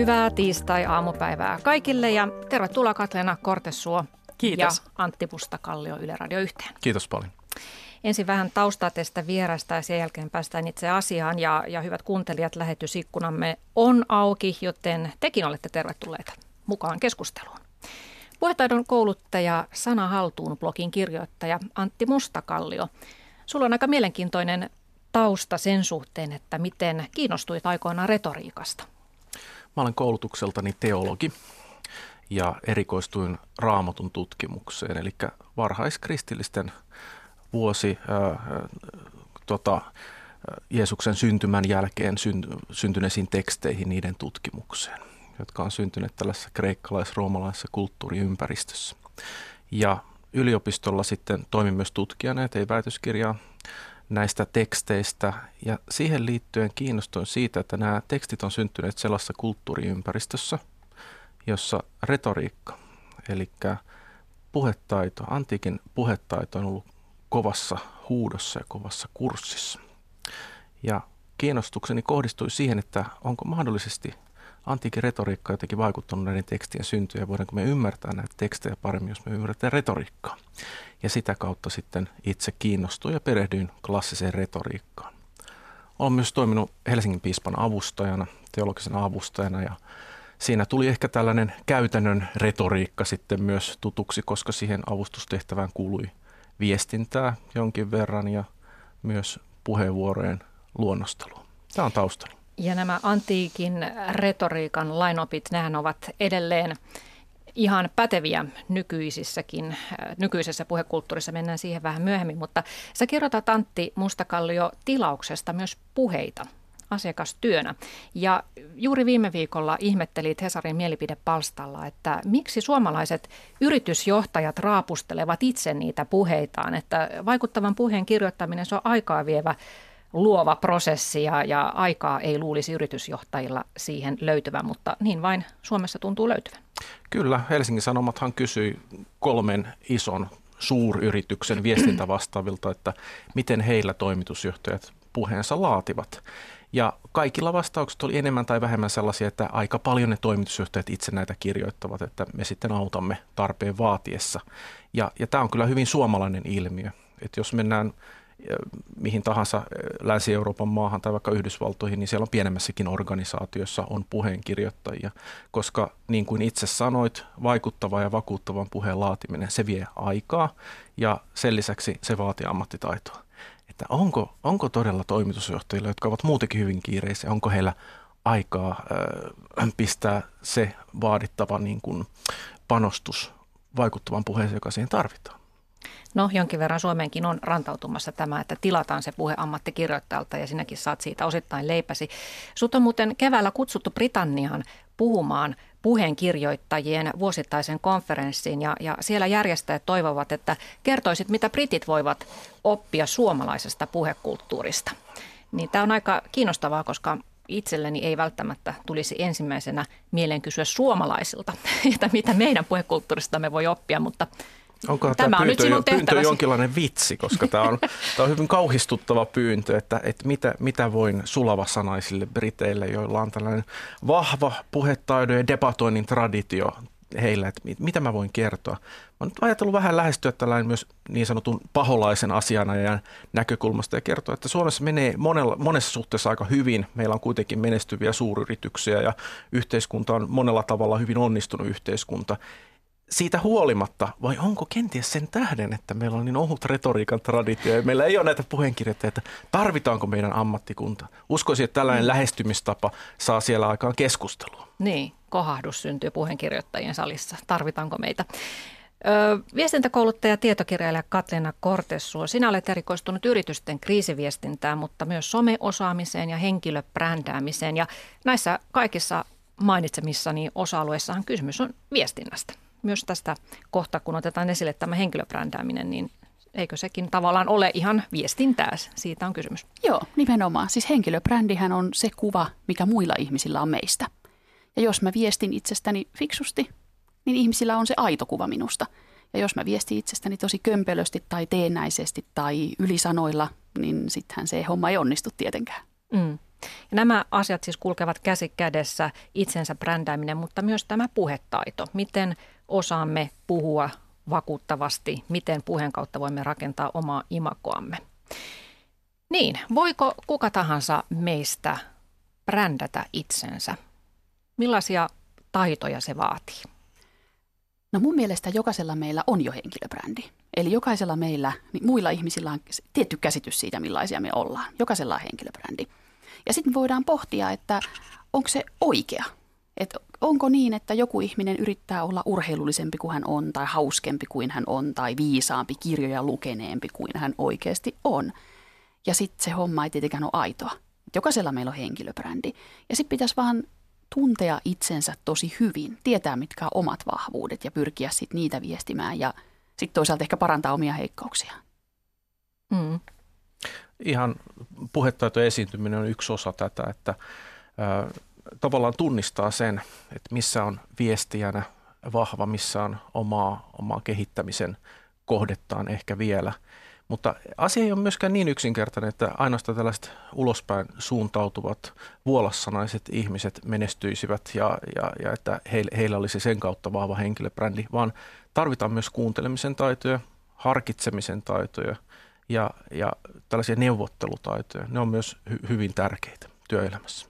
Hyvää tiistai-aamupäivää kaikille ja tervetuloa Katleena Kortesuo Kiitos. ja Antti Pustakallio Yle Radio yhteen. Kiitos paljon. Ensin vähän taustaa tästä vierasta ja sen jälkeen päästään itse asiaan. Ja, ja hyvät kuuntelijat, lähetysikkunamme on auki, joten tekin olette tervetulleita mukaan keskusteluun. Puhetaidon kouluttaja Sana Haltuun blogin kirjoittaja Antti Mustakallio. Sulla on aika mielenkiintoinen tausta sen suhteen, että miten kiinnostuit aikoinaan retoriikasta. Mä olen koulutukseltani teologi ja erikoistuin raamatun tutkimukseen, eli varhaiskristillisten vuosi äh, tota, Jeesuksen syntymän jälkeen syntyneisiin teksteihin niiden tutkimukseen, jotka on syntyneet tällaisessa kreikkalais-roomalaisessa kulttuuriympäristössä. Ja yliopistolla sitten toimin myös tutkijana ja tein väitöskirjaa näistä teksteistä ja siihen liittyen kiinnostuin siitä, että nämä tekstit on syntyneet sellaisessa kulttuuriympäristössä, jossa retoriikka, eli puhetaito, antiikin puhetaito on ollut kovassa huudossa ja kovassa kurssissa. Ja kiinnostukseni kohdistui siihen, että onko mahdollisesti antiikin retoriikka jotenkin vaikuttanut näiden tekstien syntyyn ja voidaanko me ymmärtää näitä tekstejä paremmin, jos me ymmärretään retoriikkaa. Ja sitä kautta sitten itse kiinnostuin ja perehdyin klassiseen retoriikkaan. Olen myös toiminut Helsingin piispan avustajana, teologisena avustajana ja siinä tuli ehkä tällainen käytännön retoriikka sitten myös tutuksi, koska siihen avustustehtävään kuului viestintää jonkin verran ja myös puheenvuorojen luonnostelua. Tämä on taustalla. Ja nämä antiikin retoriikan lainopit, nehän ovat edelleen ihan päteviä nykyisissäkin, nykyisessä puhekulttuurissa, mennään siihen vähän myöhemmin, mutta sä kirjoitat Antti Mustakallio tilauksesta myös puheita asiakastyönä. Ja juuri viime viikolla ihmettelit Hesarin mielipidepalstalla, että miksi suomalaiset yritysjohtajat raapustelevat itse niitä puheitaan, että vaikuttavan puheen kirjoittaminen se on aikaa vievä luova prosessi ja, ja aikaa ei luulisi yritysjohtajilla siihen löytyvän, mutta niin vain Suomessa tuntuu löytyvän. Kyllä, Helsingin Sanomathan kysyi kolmen ison suuryrityksen viestintävastaavilta, että miten heillä toimitusjohtajat puheensa laativat. Ja kaikilla vastaukset oli enemmän tai vähemmän sellaisia, että aika paljon ne toimitusjohtajat itse näitä kirjoittavat, että me sitten autamme tarpeen vaatiessa. Ja, ja tämä on kyllä hyvin suomalainen ilmiö. Että jos mennään mihin tahansa Länsi-Euroopan maahan tai vaikka Yhdysvaltoihin, niin siellä on pienemmässäkin organisaatiossa on puheenkirjoittajia, koska niin kuin itse sanoit, vaikuttava ja vakuuttavan puheen laatiminen, se vie aikaa ja sen lisäksi se vaatii ammattitaitoa. Että onko, onko todella toimitusjohtajilla, jotka ovat muutenkin hyvin kiireisiä, onko heillä aikaa äh, pistää se vaadittava niin kuin panostus vaikuttavan puheeseen, joka siihen tarvitaan? No jonkin verran Suomeenkin on rantautumassa tämä, että tilataan se puhe ammattikirjoittajalta ja sinäkin saat siitä osittain leipäsi. Sut on muuten keväällä kutsuttu Britanniaan puhumaan puheenkirjoittajien vuosittaisen konferenssiin ja, ja siellä järjestäjät toivovat, että kertoisit, mitä britit voivat oppia suomalaisesta puhekulttuurista. Niin tämä on aika kiinnostavaa, koska itselleni ei välttämättä tulisi ensimmäisenä mieleen kysyä suomalaisilta, että mitä meidän puhekulttuuristamme voi oppia, mutta Onko tämä, tämä pyyntö, on nyt pyyntö jonkinlainen vitsi, koska tämä on, tämä on hyvin kauhistuttava pyyntö, että, että mitä, mitä voin sulavasanaisille briteille, joilla on tällainen vahva puhetaidon ja debatoinnin traditio heillä, että mitä mä voin kertoa. Mä oon nyt ajatellut vähän lähestyä tällainen myös niin sanotun paholaisen ja näkökulmasta ja kertoa, että Suomessa menee monella, monessa suhteessa aika hyvin. Meillä on kuitenkin menestyviä suuryrityksiä ja yhteiskunta on monella tavalla hyvin onnistunut yhteiskunta siitä huolimatta, vai onko kenties sen tähden, että meillä on niin ohut retoriikan traditio ja meillä ei ole näitä puheenkirjoittajia, että tarvitaanko meidän ammattikunta? Uskoisin, että tällainen mm. lähestymistapa saa siellä aikaan keskustelua. Niin, kohahdus syntyy puheenkirjoittajien salissa. Tarvitaanko meitä? Ö, viestintäkouluttaja ja tietokirjailija Katlina Kortessuo, sinä olet erikoistunut yritysten kriisiviestintään, mutta myös someosaamiseen ja henkilöbrändäämiseen. Ja näissä kaikissa mainitsemissani osa-alueissahan kysymys on viestinnästä myös tästä kohta, kun otetaan esille tämä henkilöbrändääminen, niin eikö sekin tavallaan ole ihan viestintää? Siitä on kysymys. Joo, nimenomaan. Siis henkilöbrändihän on se kuva, mikä muilla ihmisillä on meistä. Ja jos mä viestin itsestäni fiksusti, niin ihmisillä on se aito kuva minusta. Ja jos mä viestin itsestäni tosi kömpelösti tai teennäisesti tai ylisanoilla, niin sittenhän se homma ei onnistu tietenkään. Mm. Ja nämä asiat siis kulkevat käsi kädessä, itsensä brändääminen, mutta myös tämä puhetaito. Miten osaamme puhua vakuuttavasti, miten puheen kautta voimme rakentaa omaa imakoamme. Niin, voiko kuka tahansa meistä brändätä itsensä? Millaisia taitoja se vaatii? No mun mielestä jokaisella meillä on jo henkilöbrändi. Eli jokaisella meillä, niin muilla ihmisillä on tietty käsitys siitä, millaisia me ollaan. Jokaisella on henkilöbrändi. Ja sitten voidaan pohtia, että onko se oikea. Että onko niin, että joku ihminen yrittää olla urheilullisempi kuin hän on, tai hauskempi kuin hän on, tai viisaampi, kirjoja lukeneempi kuin hän oikeasti on. Ja sitten se homma ei tietenkään ole aitoa. Jokaisella meillä on henkilöbrändi. Ja sitten pitäisi vaan tuntea itsensä tosi hyvin, tietää mitkä on omat vahvuudet ja pyrkiä sitten niitä viestimään ja sitten toisaalta ehkä parantaa omia heikkouksia. Mm. Ihan puhetaito esiintyminen on yksi osa tätä, että ö, tavallaan tunnistaa sen, että missä on viestijänä vahva, missä on omaa, omaa kehittämisen kohdettaan ehkä vielä – mutta asia ei ole myöskään niin yksinkertainen, että ainoastaan tällaiset ulospäin suuntautuvat vuolassanaiset ihmiset menestyisivät ja, ja, ja että heillä, heillä olisi sen kautta vahva henkilöbrändi, vaan tarvitaan myös kuuntelemisen taitoja, harkitsemisen taitoja ja, ja tällaisia neuvottelutaitoja. Ne on myös hy, hyvin tärkeitä työelämässä.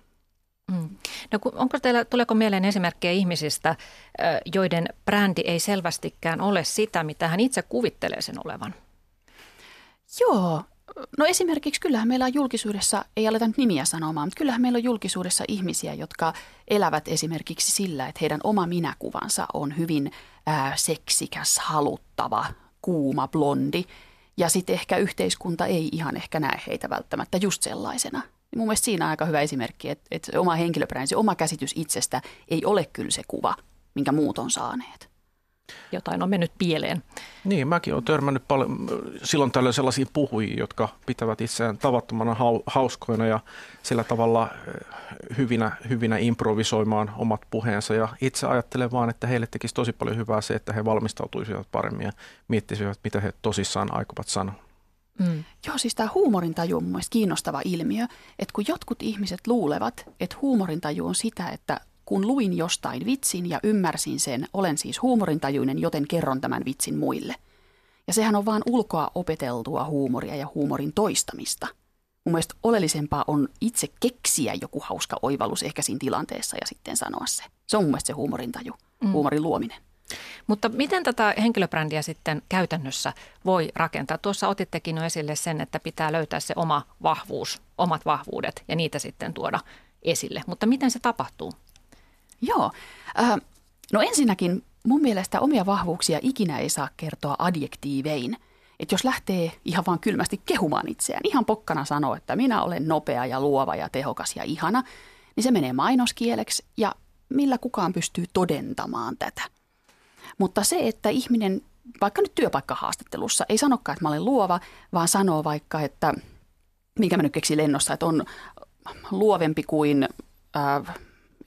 Mm. No, onko teillä, tuleeko mieleen esimerkkejä ihmisistä, joiden brändi ei selvästikään ole sitä, mitä hän itse kuvittelee sen olevan? Joo, no esimerkiksi kyllähän meillä on julkisuudessa, ei aleta nyt nimiä sanomaan, mutta kyllähän meillä on julkisuudessa ihmisiä, jotka elävät esimerkiksi sillä, että heidän oma minäkuvansa on hyvin ää, seksikäs, haluttava, kuuma, blondi. Ja sitten ehkä yhteiskunta ei ihan ehkä näe heitä välttämättä just sellaisena. Mun mielestä siinä on aika hyvä esimerkki, että, että oma henkilöbrändi, se oma käsitys itsestä ei ole kyllä se kuva, minkä muut on saaneet jotain on mennyt pieleen. Niin, mäkin olen törmännyt paljon silloin tällöin sellaisiin puhujia, jotka pitävät itseään tavattomana hauskoina ja sillä tavalla eh, hyvinä, hyvinä improvisoimaan omat puheensa. Ja itse ajattelen vaan, että heille tekisi tosi paljon hyvää se, että he valmistautuisivat paremmin ja miettisivät, mitä he tosissaan aikovat sanoa. Mm. Joo, siis tämä huumorintaju on mun kiinnostava ilmiö, että kun jotkut ihmiset luulevat, että huumorintaju on sitä, että kun luin jostain vitsin ja ymmärsin sen, olen siis huumorintajuinen, joten kerron tämän vitsin muille. Ja sehän on vaan ulkoa opeteltua huumoria ja huumorin toistamista. Mun mielestä oleellisempaa on itse keksiä joku hauska oivallus ehkä siinä tilanteessa ja sitten sanoa se. Se on mun mielestä se huumorintaju, mm. huumorin luominen. Mutta miten tätä henkilöbrändiä sitten käytännössä voi rakentaa? Tuossa otittekin jo esille sen, että pitää löytää se oma vahvuus, omat vahvuudet ja niitä sitten tuoda esille. Mutta miten se tapahtuu? Joo. Äh, no ensinnäkin mun mielestä omia vahvuuksia ikinä ei saa kertoa adjektiivein. Että jos lähtee ihan vaan kylmästi kehumaan itseään, ihan pokkana sanoo, että minä olen nopea ja luova ja tehokas ja ihana, niin se menee mainoskieleksi ja millä kukaan pystyy todentamaan tätä. Mutta se, että ihminen vaikka nyt työpaikkahaastattelussa ei sanokaan, että mä olen luova, vaan sanoo vaikka, että minkä mä nyt keksin lennossa, että on luovempi kuin äh,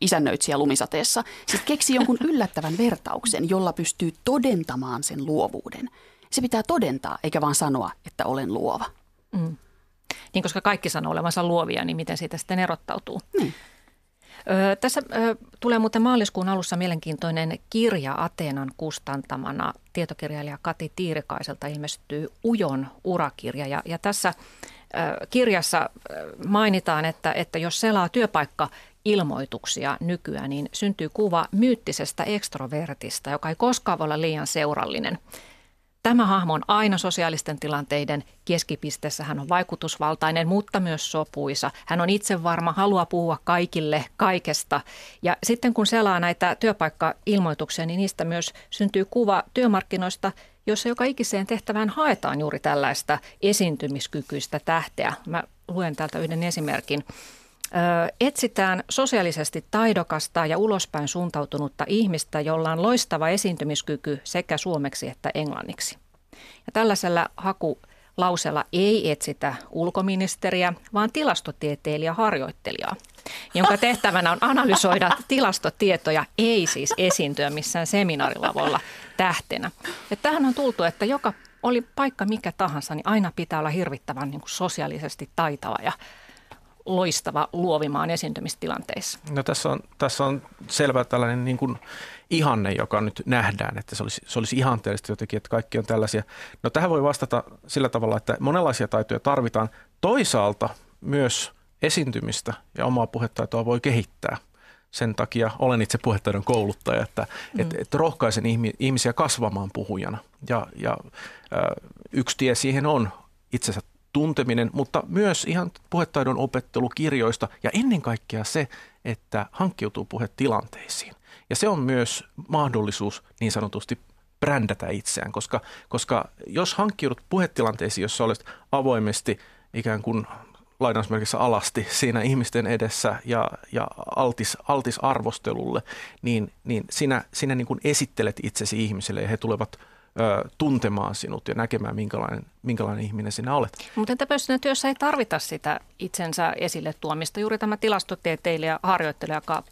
isännöitsijä lumisateessa. Siis keksi jonkun yllättävän vertauksen, jolla pystyy todentamaan sen luovuuden. Se pitää todentaa, eikä vaan sanoa, että olen luova. Mm. Niin, koska kaikki sanoo olevansa luovia, niin miten siitä sitten erottautuu? Niin. Ö, tässä ö, tulee muuten maaliskuun alussa mielenkiintoinen kirja Ateenan kustantamana. Tietokirjailija Kati Tiirikaiselta ilmestyy Ujon urakirja. Ja, ja tässä ö, kirjassa mainitaan, että, että jos selaa työpaikka ilmoituksia nykyään, niin syntyy kuva myyttisestä ekstrovertista, joka ei koskaan voi olla liian seurallinen. Tämä hahmo on aina sosiaalisten tilanteiden keskipisteessä. Hän on vaikutusvaltainen, mutta myös sopuisa. Hän on itse varma, haluaa puhua kaikille kaikesta. Ja sitten kun selaa näitä työpaikka-ilmoituksia, niin niistä myös syntyy kuva työmarkkinoista, jossa joka ikiseen tehtävään haetaan juuri tällaista esiintymiskykyistä tähteä. Mä luen täältä yhden esimerkin etsitään sosiaalisesti taidokasta ja ulospäin suuntautunutta ihmistä, jolla on loistava esiintymiskyky sekä suomeksi että englanniksi. Ja tällaisella hakulauseella ei etsitä ulkoministeriä, vaan tilastotieteilijä harjoittelijaa, jonka tehtävänä on analysoida tilastotietoja, ei siis esiintyä missään seminaarilavolla tähtenä. Ja tähän on tultu, että joka oli paikka mikä tahansa, niin aina pitää olla hirvittävän niin kuin sosiaalisesti taitava ja loistava luovimaan esiintymistilanteissa? No tässä on, tässä on selvä tällainen niin kuin ihanne, joka nyt nähdään, että se olisi, se olisi ihanteellista jotenkin, että kaikki on tällaisia. No tähän voi vastata sillä tavalla, että monenlaisia taitoja tarvitaan. Toisaalta myös esiintymistä ja omaa puhetaitoa voi kehittää. Sen takia olen itse puhetaidon kouluttaja, että mm. et, et rohkaisen ihmisiä kasvamaan puhujana. Ja, ja yksi tie siihen on itsensä tunteminen, mutta myös ihan puhetaidon opettelu kirjoista ja ennen kaikkea se, että hankkiutuu puhetilanteisiin. Ja se on myös mahdollisuus niin sanotusti brändätä itseään, koska, koska jos hankkiudut puhetilanteisiin, jossa olet avoimesti ikään kuin lainausmerkissä alasti siinä ihmisten edessä ja, ja altis, altis arvostelulle, niin, niin sinä, sinä niin kuin esittelet itsesi ihmisille ja he tulevat – ö, tuntemaan sinut ja näkemään, minkälainen, minkälainen ihminen sinä olet. Mutta entäpä jos työssä ei tarvita sitä itsensä esille tuomista, juuri tämä tilastotieteilijä, harjoittelija, joka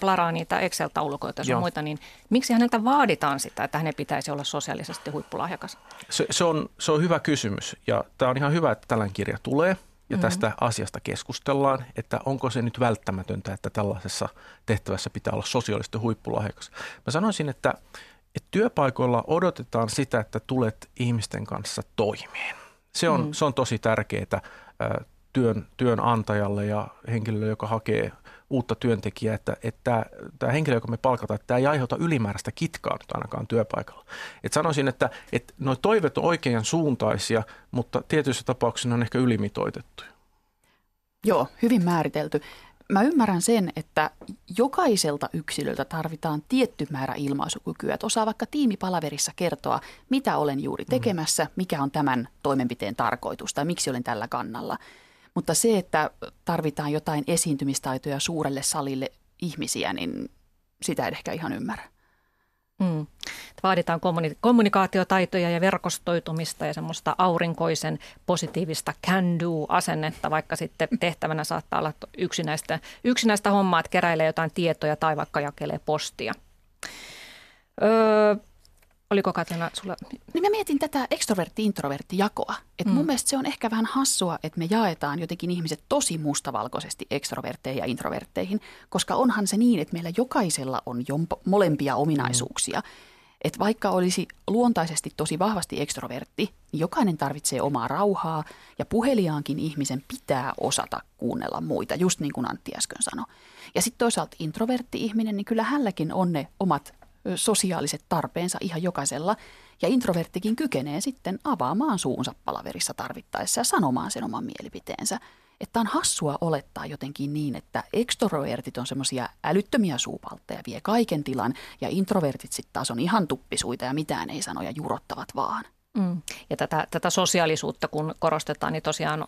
plaraa niitä Excel-taulukoita ja muita, niin miksi häneltä vaaditaan sitä, että hänen pitäisi olla sosiaalisesti huippulahjakas? Se, se, on, se on hyvä kysymys ja tämä on ihan hyvä, että tällainen kirja tulee – ja mm-hmm. tästä asiasta keskustellaan, että onko se nyt välttämätöntä, että tällaisessa tehtävässä pitää olla sosiaalisesti huippulahjakas. Mä sanoisin, että että työpaikoilla odotetaan sitä, että tulet ihmisten kanssa toimeen. Se on, mm. se on tosi tärkeää työn, työnantajalle ja henkilölle, joka hakee uutta työntekijää, että, että tämä henkilö, joka me palkataan, että tämä ei aiheuta ylimääräistä kitkaa nyt ainakaan työpaikalla. Et sanoisin, että, että nuo toiveet on oikein suuntaisia, mutta tietyissä tapauksissa ne on ehkä ylimitoitettuja. Joo, hyvin määritelty mä ymmärrän sen, että jokaiselta yksilöltä tarvitaan tietty määrä ilmaisukykyä. Että osaa vaikka tiimipalaverissa kertoa, mitä olen juuri mm. tekemässä, mikä on tämän toimenpiteen tarkoitus tai miksi olen tällä kannalla. Mutta se, että tarvitaan jotain esiintymistaitoja suurelle salille ihmisiä, niin sitä ei ehkä ihan ymmärrä. Mm. Vaaditaan kommunikaatiotaitoja ja verkostoitumista ja semmoista aurinkoisen positiivista can-do-asennetta, vaikka sitten tehtävänä saattaa olla yksinäistä, yksinäistä hommaa, että keräilee jotain tietoja tai vaikka jakelee postia. Öö, Oliko Katriina sulla? Niin mä mietin tätä ekstrovertti-introvertti-jakoa. Että mm. mun mielestä se on ehkä vähän hassua, että me jaetaan jotenkin ihmiset tosi mustavalkoisesti ekstrovertteihin ja introvertteihin, koska onhan se niin, että meillä jokaisella on jompo, molempia ominaisuuksia. Mm. Että vaikka olisi luontaisesti tosi vahvasti ekstrovertti, niin jokainen tarvitsee omaa rauhaa ja puheliaankin ihmisen pitää osata kuunnella muita, just niin kuin Antti äsken sanoi. Ja sitten toisaalta introvertti ihminen, niin kyllä hänelläkin on ne omat sosiaaliset tarpeensa ihan jokaisella. Ja introverttikin kykenee sitten avaamaan suunsa palaverissa tarvittaessa ja sanomaan sen oman mielipiteensä. Että on hassua olettaa jotenkin niin, että ekstrovertit on semmoisia älyttömiä suupaltteja, vie kaiken tilan, ja introvertit sitten taas on ihan tuppisuita ja mitään ei sano ja jurottavat vaan. Mm. Ja tätä, tätä sosiaalisuutta kun korostetaan, niin tosiaan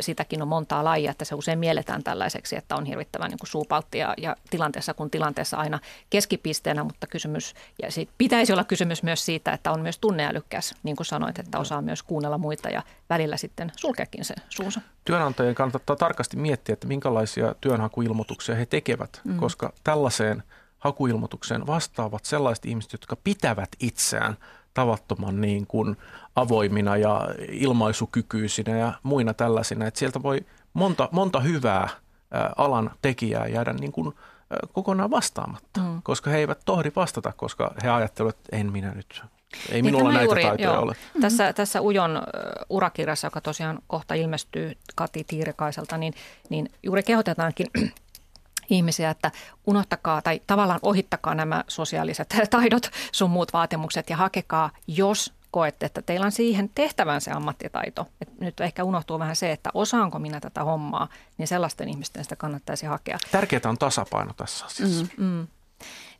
sitäkin on montaa lajia, että se usein mielletään tällaiseksi, että on hirvittävän niin suupalttia ja tilanteessa kun tilanteessa aina keskipisteenä, mutta kysymys, ja pitäisi olla kysymys myös siitä, että on myös tunneälykkäs, niin kuin sanoit, että osaa myös kuunnella muita ja välillä sitten sulkeekin se suunsa. Työnantajien kannattaa tarkasti miettiä, että minkälaisia työnhakuilmoituksia he tekevät, mm. koska tällaiseen hakuilmoitukseen vastaavat sellaiset ihmiset, jotka pitävät itseään – tavattoman niin kuin avoimina ja ilmaisukykyisinä ja muina tällaisina. Että sieltä voi monta, monta hyvää alan tekijää jäädä niin kuin kokonaan vastaamatta, mm. koska he eivät tohdi vastata, koska he ajattelevat, että en minä nyt ei niin minulla näitä juuri, taitoja joo. ole. Tässä, mm-hmm. tässä Ujon urakirjassa, joka tosiaan kohta ilmestyy Kati Tiirikaiselta, niin, niin juuri kehotetaankin ihmisiä, että unohtakaa tai tavallaan ohittakaa nämä sosiaaliset taidot, sun muut vaatimukset ja hakekaa, jos koette, että teillä on siihen tehtävän se ammattitaito. Et nyt ehkä unohtuu vähän se, että osaanko minä tätä hommaa, niin sellaisten ihmisten sitä kannattaisi hakea. Tärkeää on tasapaino tässä asiassa. Mm, mm.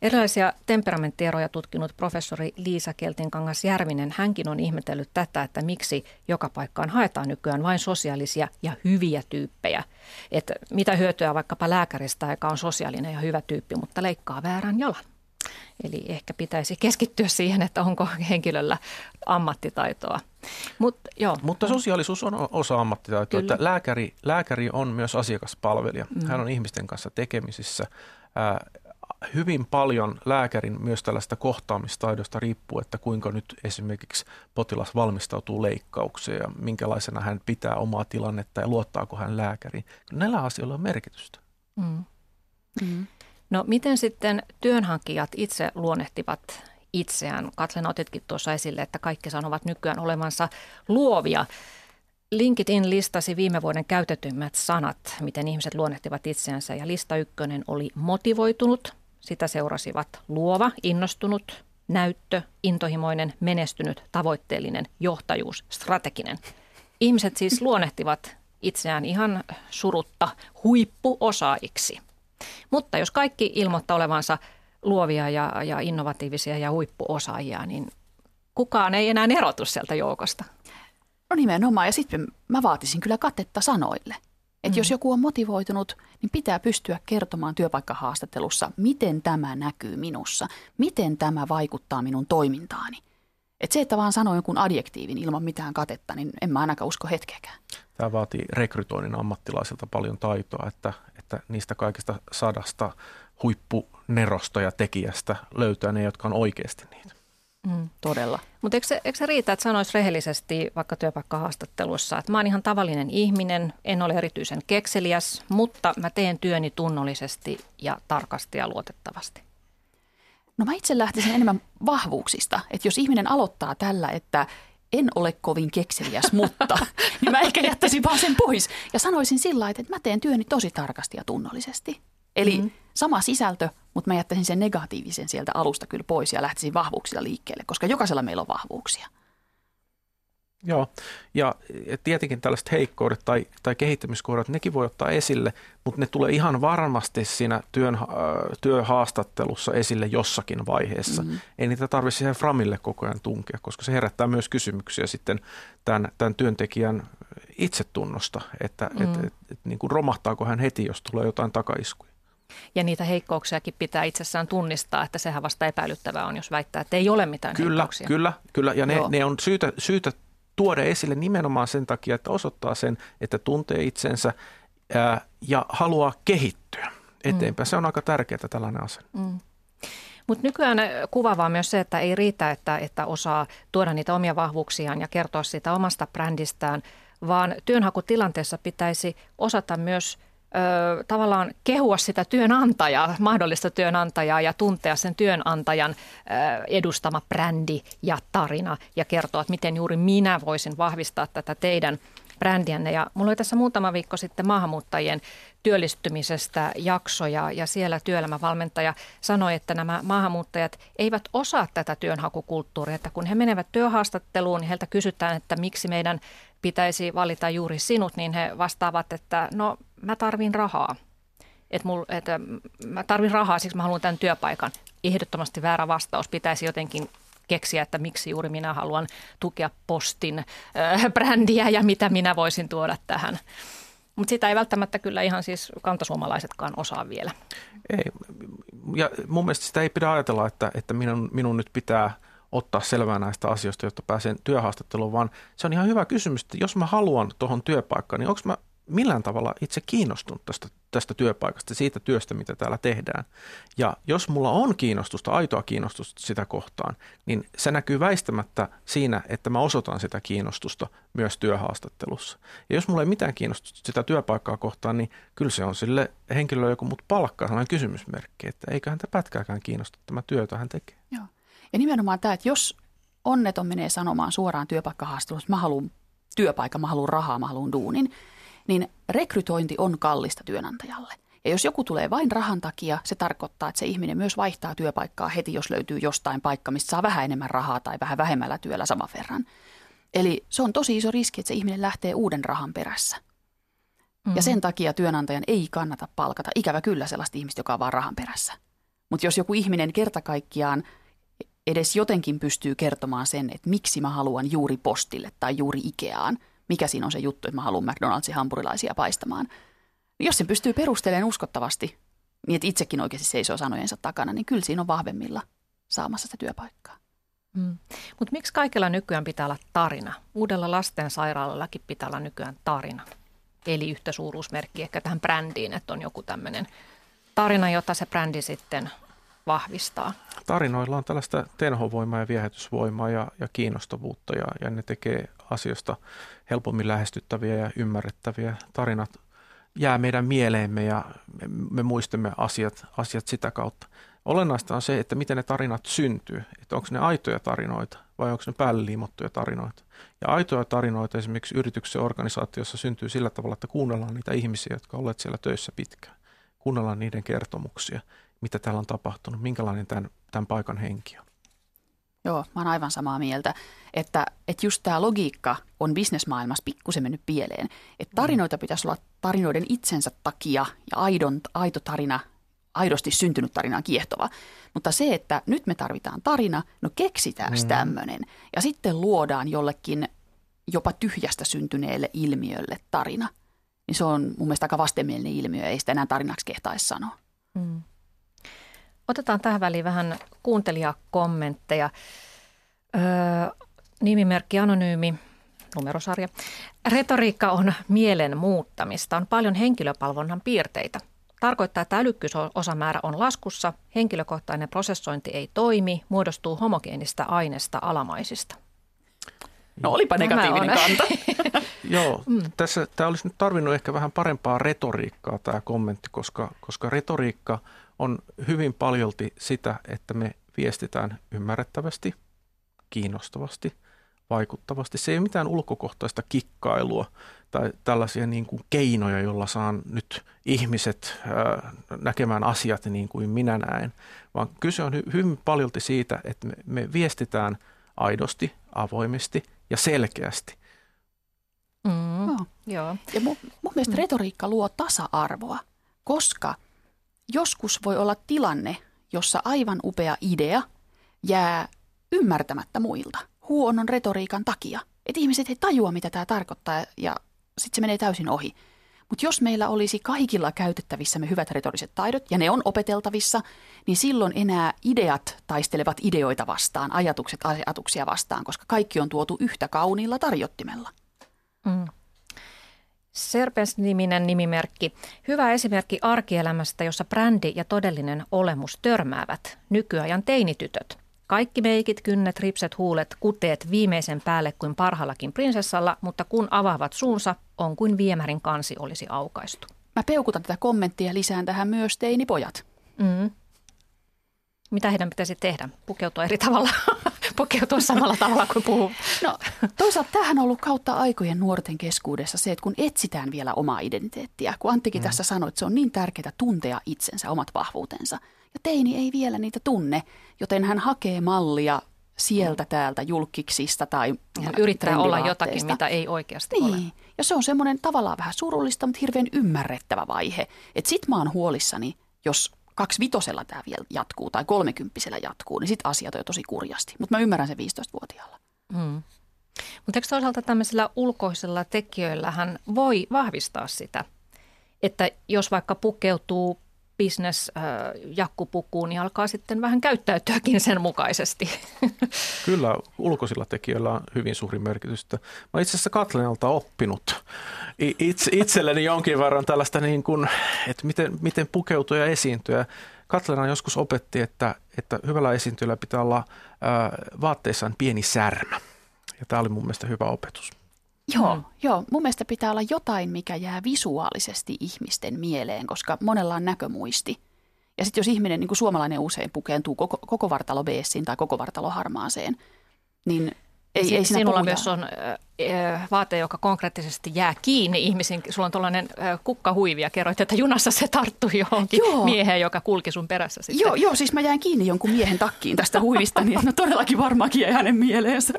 Erilaisia temperamenttieroja tutkinut professori Liisa Keltinkangas Järvinen, hänkin on ihmetellyt tätä, että miksi joka paikkaan haetaan nykyään vain sosiaalisia ja hyviä tyyppejä. Että mitä hyötyä vaikkapa lääkäristä, joka on sosiaalinen ja hyvä tyyppi, mutta leikkaa väärän jalan. Eli ehkä pitäisi keskittyä siihen, että onko henkilöllä ammattitaitoa. Mut, joo. Mutta sosiaalisuus on osa ammattitaitoa. Että lääkäri, lääkäri on myös asiakaspalvelija. Mm. Hän on ihmisten kanssa tekemisissä hyvin paljon lääkärin myös tällaista kohtaamistaidosta riippuu, että kuinka nyt esimerkiksi potilas valmistautuu leikkaukseen ja minkälaisena hän pitää omaa tilannetta ja luottaako hän lääkäriin. Näillä asioilla on merkitystä. Mm. Mm. No miten sitten työnhankijat itse luonnehtivat itseään? Katlen otitkin tuossa esille, että kaikki sanovat nykyään olevansa luovia. LinkedIn listasi viime vuoden käytetymmät sanat, miten ihmiset luonnehtivat itseänsä ja lista ykkönen oli motivoitunut. Sitä seurasivat luova, innostunut, näyttö, intohimoinen, menestynyt, tavoitteellinen, johtajuus, strateginen. Ihmiset siis luonnehtivat itseään ihan surutta huippuosaajiksi. Mutta jos kaikki ilmoittaa olevansa luovia ja, ja innovatiivisia ja huippuosaajia, niin kukaan ei enää erotu sieltä joukosta. No nimenomaan, ja sitten mä vaatisin kyllä katetta sanoille. Että mm. jos joku on motivoitunut, niin pitää pystyä kertomaan työpaikkahaastattelussa, miten tämä näkyy minussa, miten tämä vaikuttaa minun toimintaani. Et se, että vaan sanoo jonkun adjektiivin ilman mitään katetta, niin en mä ainakaan usko hetkeäkään. Tämä vaatii rekrytoinnin ammattilaisilta paljon taitoa, että, että niistä kaikista sadasta huippunerosta ja tekijästä löytää ne, jotka on oikeasti niitä. Mm, todella. Mutta eikö, eikö se riitä, että sanoisi rehellisesti vaikka työpaikkahaastattelussa, että mä oon ihan tavallinen ihminen, en ole erityisen kekseliäs, mutta mä teen työni tunnollisesti ja tarkasti ja luotettavasti? No mä itse lähtisin enemmän vahvuuksista, että jos ihminen aloittaa tällä, että en ole kovin kekseliäs, mutta, niin mä ehkä jättäisin vaan sen pois. Ja sanoisin sillä että mä teen työni tosi tarkasti ja tunnollisesti. Eli mm-hmm. sama sisältö, mutta mä jättäisin sen negatiivisen sieltä alusta kyllä pois ja lähtisin vahvuuksilla liikkeelle, koska jokaisella meillä on vahvuuksia. Joo, ja tietenkin tällaiset heikkoudet tai, tai kehittämiskohdat, nekin voi ottaa esille, mutta ne tulee ihan varmasti siinä työn, äh, työhaastattelussa esille jossakin vaiheessa. Mm-hmm. Ei niitä tarvitse siihen framille koko ajan tunkea, koska se herättää myös kysymyksiä sitten tämän, tämän työntekijän itsetunnosta, että mm-hmm. et, et, et, niin kuin romahtaako hän heti, jos tulee jotain takaiskuja. Ja niitä heikkouksiakin pitää itsessään tunnistaa, että sehän vasta epäilyttävää on, jos väittää, että ei ole mitään kyllä, heikkouksia. Kyllä, kyllä. Ja ne, ne on syytä, syytä tuoda esille nimenomaan sen takia, että osoittaa sen, että tuntee itsensä ää, ja haluaa kehittyä eteenpäin. Mm. Se on aika tärkeää tällainen asia. Mm. Mutta nykyään kuvaavaa myös se, että ei riitä, että, että osaa tuoda niitä omia vahvuuksiaan ja kertoa siitä omasta brändistään, vaan työnhakutilanteessa pitäisi osata myös – tavallaan kehua sitä työnantajaa, mahdollista työnantajaa ja tuntea sen työnantajan edustama brändi ja tarina ja kertoa, että miten juuri minä voisin vahvistaa tätä teidän brändiänne. Ja mulla oli tässä muutama viikko sitten maahanmuuttajien työllistymisestä jaksoja ja siellä työelämävalmentaja sanoi, että nämä maahanmuuttajat eivät osaa tätä työnhakukulttuuria, että kun he menevät työhaastatteluun, niin heiltä kysytään, että miksi meidän pitäisi valita juuri sinut, niin he vastaavat, että no mä tarvin rahaa. Että mul, et, mä tarvin rahaa, siksi mä haluan tämän työpaikan. Ehdottomasti väärä vastaus pitäisi jotenkin keksiä, että miksi juuri minä haluan tukea postin äh, brändiä ja mitä minä voisin tuoda tähän. Mutta sitä ei välttämättä kyllä ihan siis kantasuomalaisetkaan osaa vielä. Ei, ja mun mielestä sitä ei pidä ajatella, että, että minun, minun nyt pitää ottaa selvää näistä asioista, jotta pääsen työhaastatteluun, vaan se on ihan hyvä kysymys, että jos mä haluan tuohon työpaikkaan, niin onko mä millään tavalla itse kiinnostunut tästä, tästä työpaikasta, siitä työstä, mitä täällä tehdään. Ja jos mulla on kiinnostusta, aitoa kiinnostusta sitä kohtaan, niin se näkyy väistämättä siinä, että mä osoitan sitä kiinnostusta myös työhaastattelussa. Ja jos mulla ei mitään kiinnostusta sitä työpaikkaa kohtaan, niin kyllä se on sille henkilölle, joku mut palkkaa, sellainen kysymysmerkki, että eiköhän häntä pätkääkään kiinnosta tämä työ, jota hän tekee. Joo. Ja nimenomaan tämä, että jos onneton menee sanomaan suoraan työpaikkahaastattelussa, mä haluan työpaikan, mä haluan rahaa, mä haluan duunin, niin rekrytointi on kallista työnantajalle. Ja jos joku tulee vain rahan takia, se tarkoittaa, että se ihminen myös vaihtaa työpaikkaa heti, jos löytyy jostain paikka, mistä saa vähän enemmän rahaa tai vähän vähemmällä työllä saman verran. Eli se on tosi iso riski, että se ihminen lähtee uuden rahan perässä. Mm. Ja sen takia työnantajan ei kannata palkata, ikävä kyllä, sellaista ihmistä, joka on vaan rahan perässä. Mutta jos joku ihminen kerta kaikkiaan edes jotenkin pystyy kertomaan sen, että miksi mä haluan juuri postille tai juuri Ikeaan – mikä siinä on se juttu, että mä haluan McDonald'sin hampurilaisia paistamaan. Jos se pystyy perustelemaan uskottavasti, niin että itsekin oikeasti seisoo sanojensa takana, niin kyllä siinä on vahvemmilla saamassa sitä työpaikkaa. Mm. Mutta miksi kaikilla nykyään pitää olla tarina? Uudella lastensairaalallakin pitää olla nykyään tarina. Eli yhtä suuruusmerkki ehkä tähän brändiin, että on joku tämmöinen tarina, jota se brändi sitten vahvistaa? Tarinoilla on tällaista tenhovoimaa ja viehätysvoimaa ja, ja kiinnostavuutta ja, ja ne tekee asioista helpommin lähestyttäviä ja ymmärrettäviä. Tarinat jää meidän mieleemme ja me, me muistamme asiat, asiat sitä kautta. Olennaista on se, että miten ne tarinat syntyy, että onko ne aitoja tarinoita vai onko ne päälle liimottuja tarinoita. Ja aitoja tarinoita esimerkiksi yrityksen organisaatiossa syntyy sillä tavalla, että kuunnellaan niitä ihmisiä, jotka ovat siellä töissä pitkään. Kuunnellaan niiden kertomuksia, mitä täällä on tapahtunut, minkälainen tämän, tämän paikan henki on. Joo, mä oon aivan samaa mieltä, että, että just tämä logiikka on bisnesmaailmassa pikkusen mennyt pieleen. Että tarinoita pitäisi olla tarinoiden itsensä takia ja aidon, aito tarina aidosti syntynyt tarina on kiehtova. Mutta se, että nyt me tarvitaan tarina, no keksitään mm. tämmöinen. Ja sitten luodaan jollekin jopa tyhjästä syntyneelle ilmiölle tarina. Niin se on mun mielestä aika vastenmielinen ilmiö, ei sitä enää tarinaksi kehtaisi sanoa. Mm. Otetaan tähän väliin vähän kuuntelijakommentteja. Öö, nimimerkki Anonyymi, numerosarja. Retoriikka on mielen muuttamista. On paljon henkilöpalvonnan piirteitä – Tarkoittaa, että älykkyysosamäärä on laskussa, henkilökohtainen prosessointi ei toimi, muodostuu homogeenista aineesta alamaisista. No olipa negatiivinen kanta. Joo, mm. tässä tämä olisi nyt tarvinnut ehkä vähän parempaa retoriikkaa tämä kommentti, koska, koska retoriikka on hyvin paljolti sitä, että me viestitään ymmärrettävästi, kiinnostavasti, vaikuttavasti. Se ei ole mitään ulkokohtaista kikkailua tai tällaisia niin kuin keinoja, joilla saan nyt ihmiset näkemään asiat niin kuin minä näen, vaan kyse on hy- hyvin paljolti siitä, että me, me viestitään aidosti, avoimesti ja selkeästi. Mm, no. joo. Ja mun, mun mielestä mm. retoriikka luo tasa-arvoa, koska joskus voi olla tilanne, jossa aivan upea idea jää ymmärtämättä muilta huonon retoriikan takia. Että ihmiset ei tajua, mitä tämä tarkoittaa ja sitten se menee täysin ohi. Mutta jos meillä olisi kaikilla käytettävissämme hyvät retoriset taidot, ja ne on opeteltavissa, niin silloin enää ideat taistelevat ideoita vastaan, ajatukset ajatuksia vastaan, koska kaikki on tuotu yhtä kauniilla tarjottimella. Mm. Serpens-niminen nimimerkki. Hyvä esimerkki arkielämästä, jossa brändi ja todellinen olemus törmäävät. Nykyajan teinitytöt. Kaikki meikit, kynnet, ripset, huulet, kuteet viimeisen päälle kuin parhaallakin prinsessalla, mutta kun avaavat suunsa, on kuin viemärin kansi olisi aukaistu. Mä peukutan tätä kommenttia lisään tähän myös teinipojat. Mm. Mitä heidän pitäisi tehdä? Pukeutua eri tavalla? Pukeutua samalla tavalla kuin puhuu? No toisaalta tähän on ollut kautta aikojen nuorten keskuudessa se, että kun etsitään vielä omaa identiteettiä, kun Anttikin mm. tässä sanoi, että se on niin tärkeää tuntea itsensä, omat vahvuutensa – ja teini ei vielä niitä tunne, joten hän hakee mallia sieltä täältä julkiksista tai ja yrittää olla jotakin, mitä ei oikeasti niin. ole. Ja se on semmoinen tavallaan vähän surullista, mutta hirveän ymmärrettävä vaihe. Että sit mä oon huolissani, jos kaksi vitosella tämä vielä jatkuu tai kolmekymppisellä jatkuu, niin sit asiat on jo tosi kurjasti. Mutta mä ymmärrän sen 15-vuotiaalla. Hmm. Mutta eikö toisaalta tämmöisellä ulkoisella tekijöillähän voi vahvistaa sitä, että jos vaikka pukeutuu business jakkupukuun, niin alkaa sitten vähän käyttäytyäkin sen mukaisesti. Kyllä, ulkoisilla tekijöillä on hyvin suuri merkitys. Mä itse asiassa Katlenalta oppinut itse, itselleni jonkin verran tällaista, niin kuin, että miten, miten pukeutua ja esiintyä. Katlena joskus opetti, että, että hyvällä esiintyjällä pitää olla ää, vaatteissaan pieni särmä. Ja tämä oli mun mielestä hyvä opetus. Joo, mm. joo, mun mielestä pitää olla jotain, mikä jää visuaalisesti ihmisten mieleen, koska monella on näkömuisti. Ja sitten jos ihminen, niin kuin suomalainen usein pukeentuu koko, koko vartalo beessiin tai koko vartalo harmaaseen, niin ei, si- ei Sinulla puhuta. myös on äh, vaate, joka konkreettisesti jää kiinni ihmisiin. Sulla on tuollainen äh, kukkahuivi ja kerroit, että junassa se tarttui johonkin joo. mieheen, joka kulki sun perässä sitten. Joo, joo, siis mä jään kiinni jonkun miehen takkiin tästä huivista, niin no todellakin varmaankin jäi hänen mieleensä.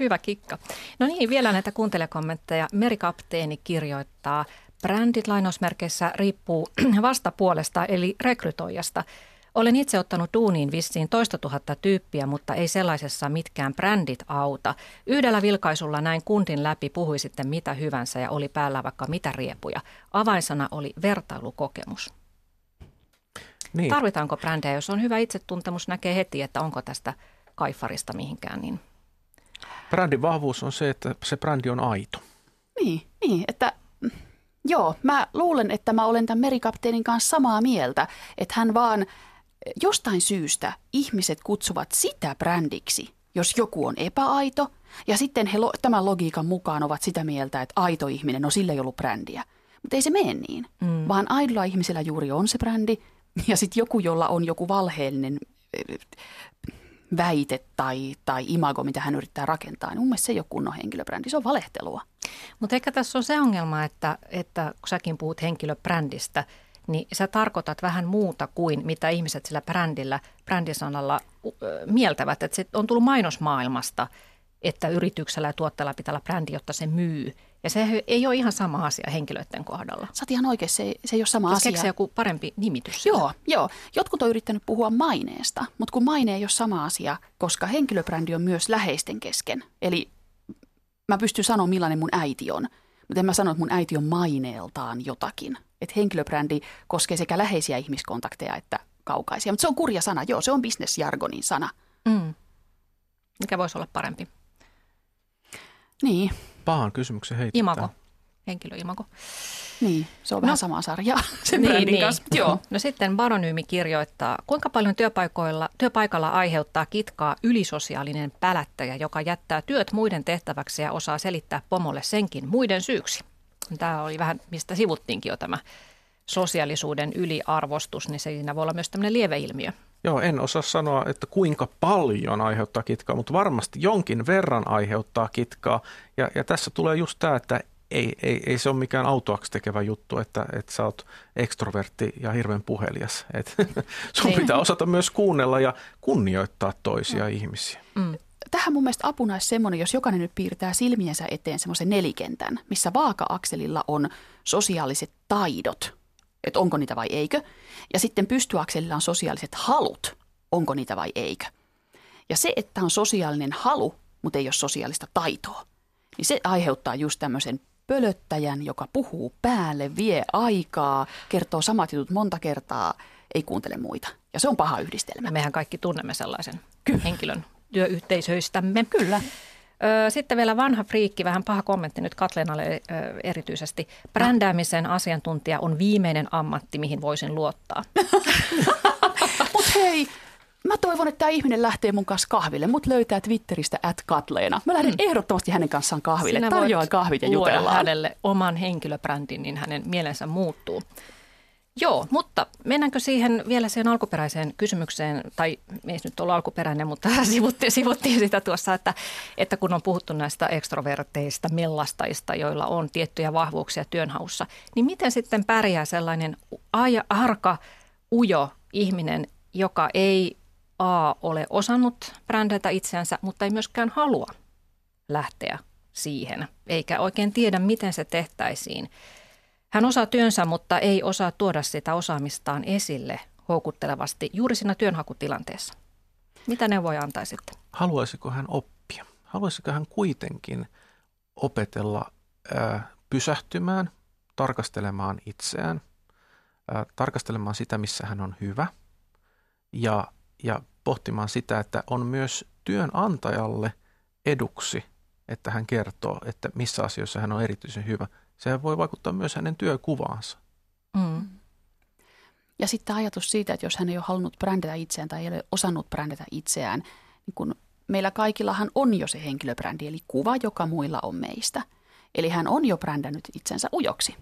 Hyvä kikka. No niin, vielä näitä kuuntelekommentteja. Merikapteeni kirjoittaa, brändit lainausmerkeissä riippuu vastapuolesta eli rekrytoijasta – olen itse ottanut duuniin vissiin toista tuhatta tyyppiä, mutta ei sellaisessa mitkään brändit auta. Yhdellä vilkaisulla näin kuntin läpi puhui sitten mitä hyvänsä ja oli päällä vaikka mitä riepuja. Avainsana oli vertailukokemus. Niin. Tarvitaanko brändejä, jos on hyvä itsetuntemus, näkee heti, että onko tästä kaifarista mihinkään. Niin. Brändin vahvuus on se, että se brändi on aito. Niin, niin että joo, mä luulen, että mä olen tämän merikapteenin kanssa samaa mieltä, että hän vaan – jostain syystä ihmiset kutsuvat sitä brändiksi, jos joku on epäaito. Ja sitten he tämän logiikan mukaan ovat sitä mieltä, että aito ihminen, no sillä ei ollut brändiä. Mutta ei se mene niin, mm. vaan aidolla ihmisellä juuri on se brändi. Ja sitten joku, jolla on joku valheellinen väite tai, tai imago, mitä hän yrittää rakentaa, niin mun mielestä se ei ole kunnon henkilöbrändi, se on valehtelua. Mutta ehkä tässä on se ongelma, että, että kun säkin puhut henkilöbrändistä, niin sä tarkoitat vähän muuta kuin mitä ihmiset sillä brändillä, brändisanalla mieltävät. Että se on tullut mainosmaailmasta, että yrityksellä ja tuotteella pitää olla brändi, jotta se myy. Ja se ei ole ihan sama asia henkilöiden kohdalla. Sä ihan oikein, se, se ei ole sama Jos asia. joku parempi nimitys. Joo, joo. Jotkut on yrittänyt puhua maineesta, mutta kun maine ei ole sama asia, koska henkilöbrändi on myös läheisten kesken. Eli mä pystyn sanoa, millainen mun äiti on, mutta en mä sano, että mun äiti on maineeltaan jotakin. Että henkilöbrändi koskee sekä läheisiä ihmiskontakteja että kaukaisia. Mutta se on kurja sana, joo, se on businessjargonin sana. Mm. Mikä voisi olla parempi? Niin. Pahan kysymyksen heittää. Imago. Henkilöimago. Niin, se on no, vähän sama sarja sen niin, niin. kanssa. Joo. No sitten Baronyymi kirjoittaa, kuinka paljon työpaikoilla, työpaikalla aiheuttaa kitkaa ylisosiaalinen pälättäjä, joka jättää työt muiden tehtäväksi ja osaa selittää pomolle senkin muiden syyksi. Tämä oli vähän, mistä sivuttiinkin jo tämä sosiaalisuuden yliarvostus, niin siinä voi olla myös tämmöinen lieveilmiö. Joo, en osaa sanoa, että kuinka paljon aiheuttaa kitkaa, mutta varmasti jonkin verran aiheuttaa kitkaa. Ja, ja tässä tulee just tämä, että ei, ei, ei se ole mikään autoaksi tekevä juttu, että, että sä oot ekstrovertti ja hirveän puhelias. Et sun niin. pitää osata myös kuunnella ja kunnioittaa toisia mm. ihmisiä. Mm. Tähän mun mielestä apuna olisi semmoinen, jos jokainen nyt piirtää silmiensä eteen semmoisen nelikentän, missä vaaka-akselilla on sosiaaliset taidot, että onko niitä vai eikö. Ja sitten pystyakselilla on sosiaaliset halut, onko niitä vai eikö. Ja se, että on sosiaalinen halu, mutta ei ole sosiaalista taitoa, niin se aiheuttaa just tämmöisen pölöttäjän, joka puhuu päälle, vie aikaa, kertoo samat jutut monta kertaa, ei kuuntele muita. Ja se on paha yhdistelmä. Mehän kaikki tunnemme sellaisen Kyllä. henkilön työyhteisöistämme. Kyllä. Sitten vielä vanha friikki, vähän paha kommentti nyt Katleenalle erityisesti. Brändäämisen asiantuntija on viimeinen ammatti, mihin voisin luottaa. Mutta hei, mä toivon, että tämä ihminen lähtee mun kanssa kahville. Mut löytää Twitteristä at Katleena. Mä lähden mm. ehdottomasti hänen kanssaan kahville. Sinä Tarjoan kahvit ja jutellaan. hänelle oman henkilöbrändin, niin hänen mielensä muuttuu. Joo, mutta mennäänkö siihen vielä siihen alkuperäiseen kysymykseen, tai ei nyt ollut alkuperäinen, mutta sivuttiin, sivuttiin sitä tuossa, että, että kun on puhuttu näistä ekstroverteista, mellastajista, joilla on tiettyjä vahvuuksia työnhaussa, niin miten sitten pärjää sellainen arka, ujo ihminen, joka ei A ole osannut brändätä itseänsä, mutta ei myöskään halua lähteä siihen, eikä oikein tiedä, miten se tehtäisiin. Hän osaa työnsä, mutta ei osaa tuoda sitä osaamistaan esille houkuttelevasti juuri siinä työnhakutilanteessa. Mitä ne voi antaa sitten? Haluaisiko hän oppia? Haluaisiko hän kuitenkin opetella ää, pysähtymään, tarkastelemaan itseään, ää, tarkastelemaan sitä, missä hän on hyvä ja, ja pohtimaan sitä, että on myös työnantajalle eduksi, että hän kertoo, että missä asioissa hän on erityisen hyvä – se voi vaikuttaa myös hänen työkuvaansa. Mm. Ja sitten ajatus siitä, että jos hän ei ole halunnut brändätä itseään tai ei ole osannut brändätä itseään, niin kun meillä kaikillahan on jo se henkilöbrändi, eli kuva, joka muilla on meistä. Eli hän on jo brändännyt itsensä ujoksi.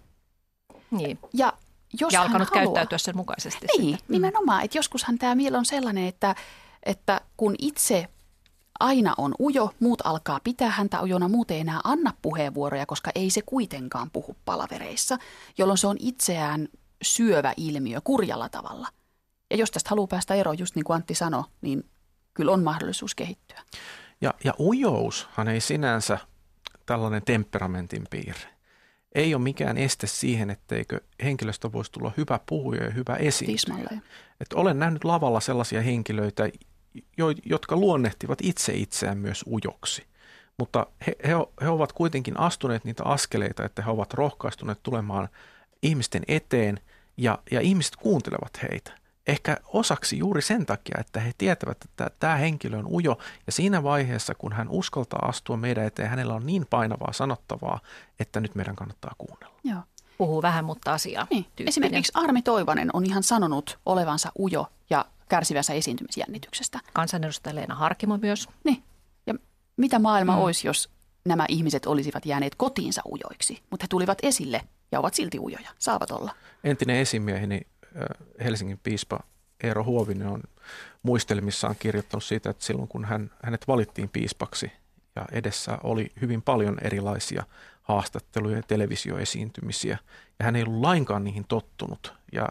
Niin. Ja, jos ja alkanut haluaa, käyttäytyä sen mukaisesti. Niin, sitten. nimenomaan. Että joskushan tämä mieli on sellainen, että, että kun itse aina on ujo, muut alkaa pitää häntä ujona, muut ei enää anna puheenvuoroja, koska ei se kuitenkaan puhu palavereissa, jolloin se on itseään syövä ilmiö kurjalla tavalla. Ja jos tästä haluaa päästä eroon, just niin kuin Antti sanoi, niin kyllä on mahdollisuus kehittyä. Ja, ja ujoushan ei sinänsä tällainen temperamentin piirre. Ei ole mikään este siihen, etteikö henkilöstä voisi tulla hyvä puhuja ja hyvä esiintyjä. Että olen nähnyt lavalla sellaisia henkilöitä, jotka luonnehtivat itse itseään myös ujoksi. Mutta he, he, he ovat kuitenkin astuneet niitä askeleita, että he ovat rohkaistuneet tulemaan ihmisten eteen ja, ja ihmiset kuuntelevat heitä. Ehkä osaksi juuri sen takia, että he tietävät, että tämä henkilö on ujo ja siinä vaiheessa, kun hän uskaltaa astua meidän eteen, hänellä on niin painavaa sanottavaa, että nyt meidän kannattaa kuunnella. Joo. Puhuu vähän, mutta asiaa. Niin. Esimerkiksi Armi Toivanen on ihan sanonut olevansa ujo ja kärsivänsä esiintymisjännityksestä. Kansanedustaja Leena Harkimo myös. Niin. Ja mitä maailma mm. olisi, jos nämä ihmiset olisivat jääneet kotiinsa ujoiksi, mutta he tulivat esille ja ovat silti ujoja, saavat olla. Entinen esimieheni Helsingin piispa Eero Huovinen on muistelmissaan kirjoittanut siitä, että silloin kun hän, hänet valittiin piispaksi ja edessä oli hyvin paljon erilaisia haastatteluja ja televisioesiintymisiä ja hän ei ollut lainkaan niihin tottunut ja,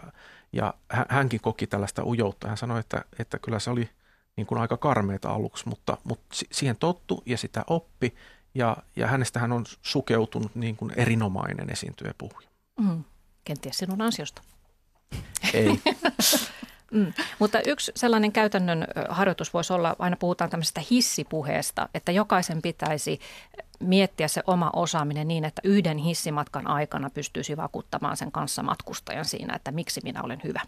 ja hänkin koki tällaista ujoutta. Hän sanoi, että, että kyllä se oli niin kuin aika karmeita aluksi, mutta, mutta siihen tottu ja sitä oppi ja, ja hänestä hän on sukeutunut niin kuin erinomainen esiintyjä puhuja. Mm. Kenties sinun ansiosta. Ei. Mm. Mutta yksi sellainen käytännön harjoitus voisi olla, aina puhutaan tämmöisestä hissipuheesta, että jokaisen pitäisi miettiä se oma osaaminen niin, että yhden hissimatkan aikana pystyisi vakuuttamaan sen kanssa matkustajan siinä, että miksi minä olen hyvä.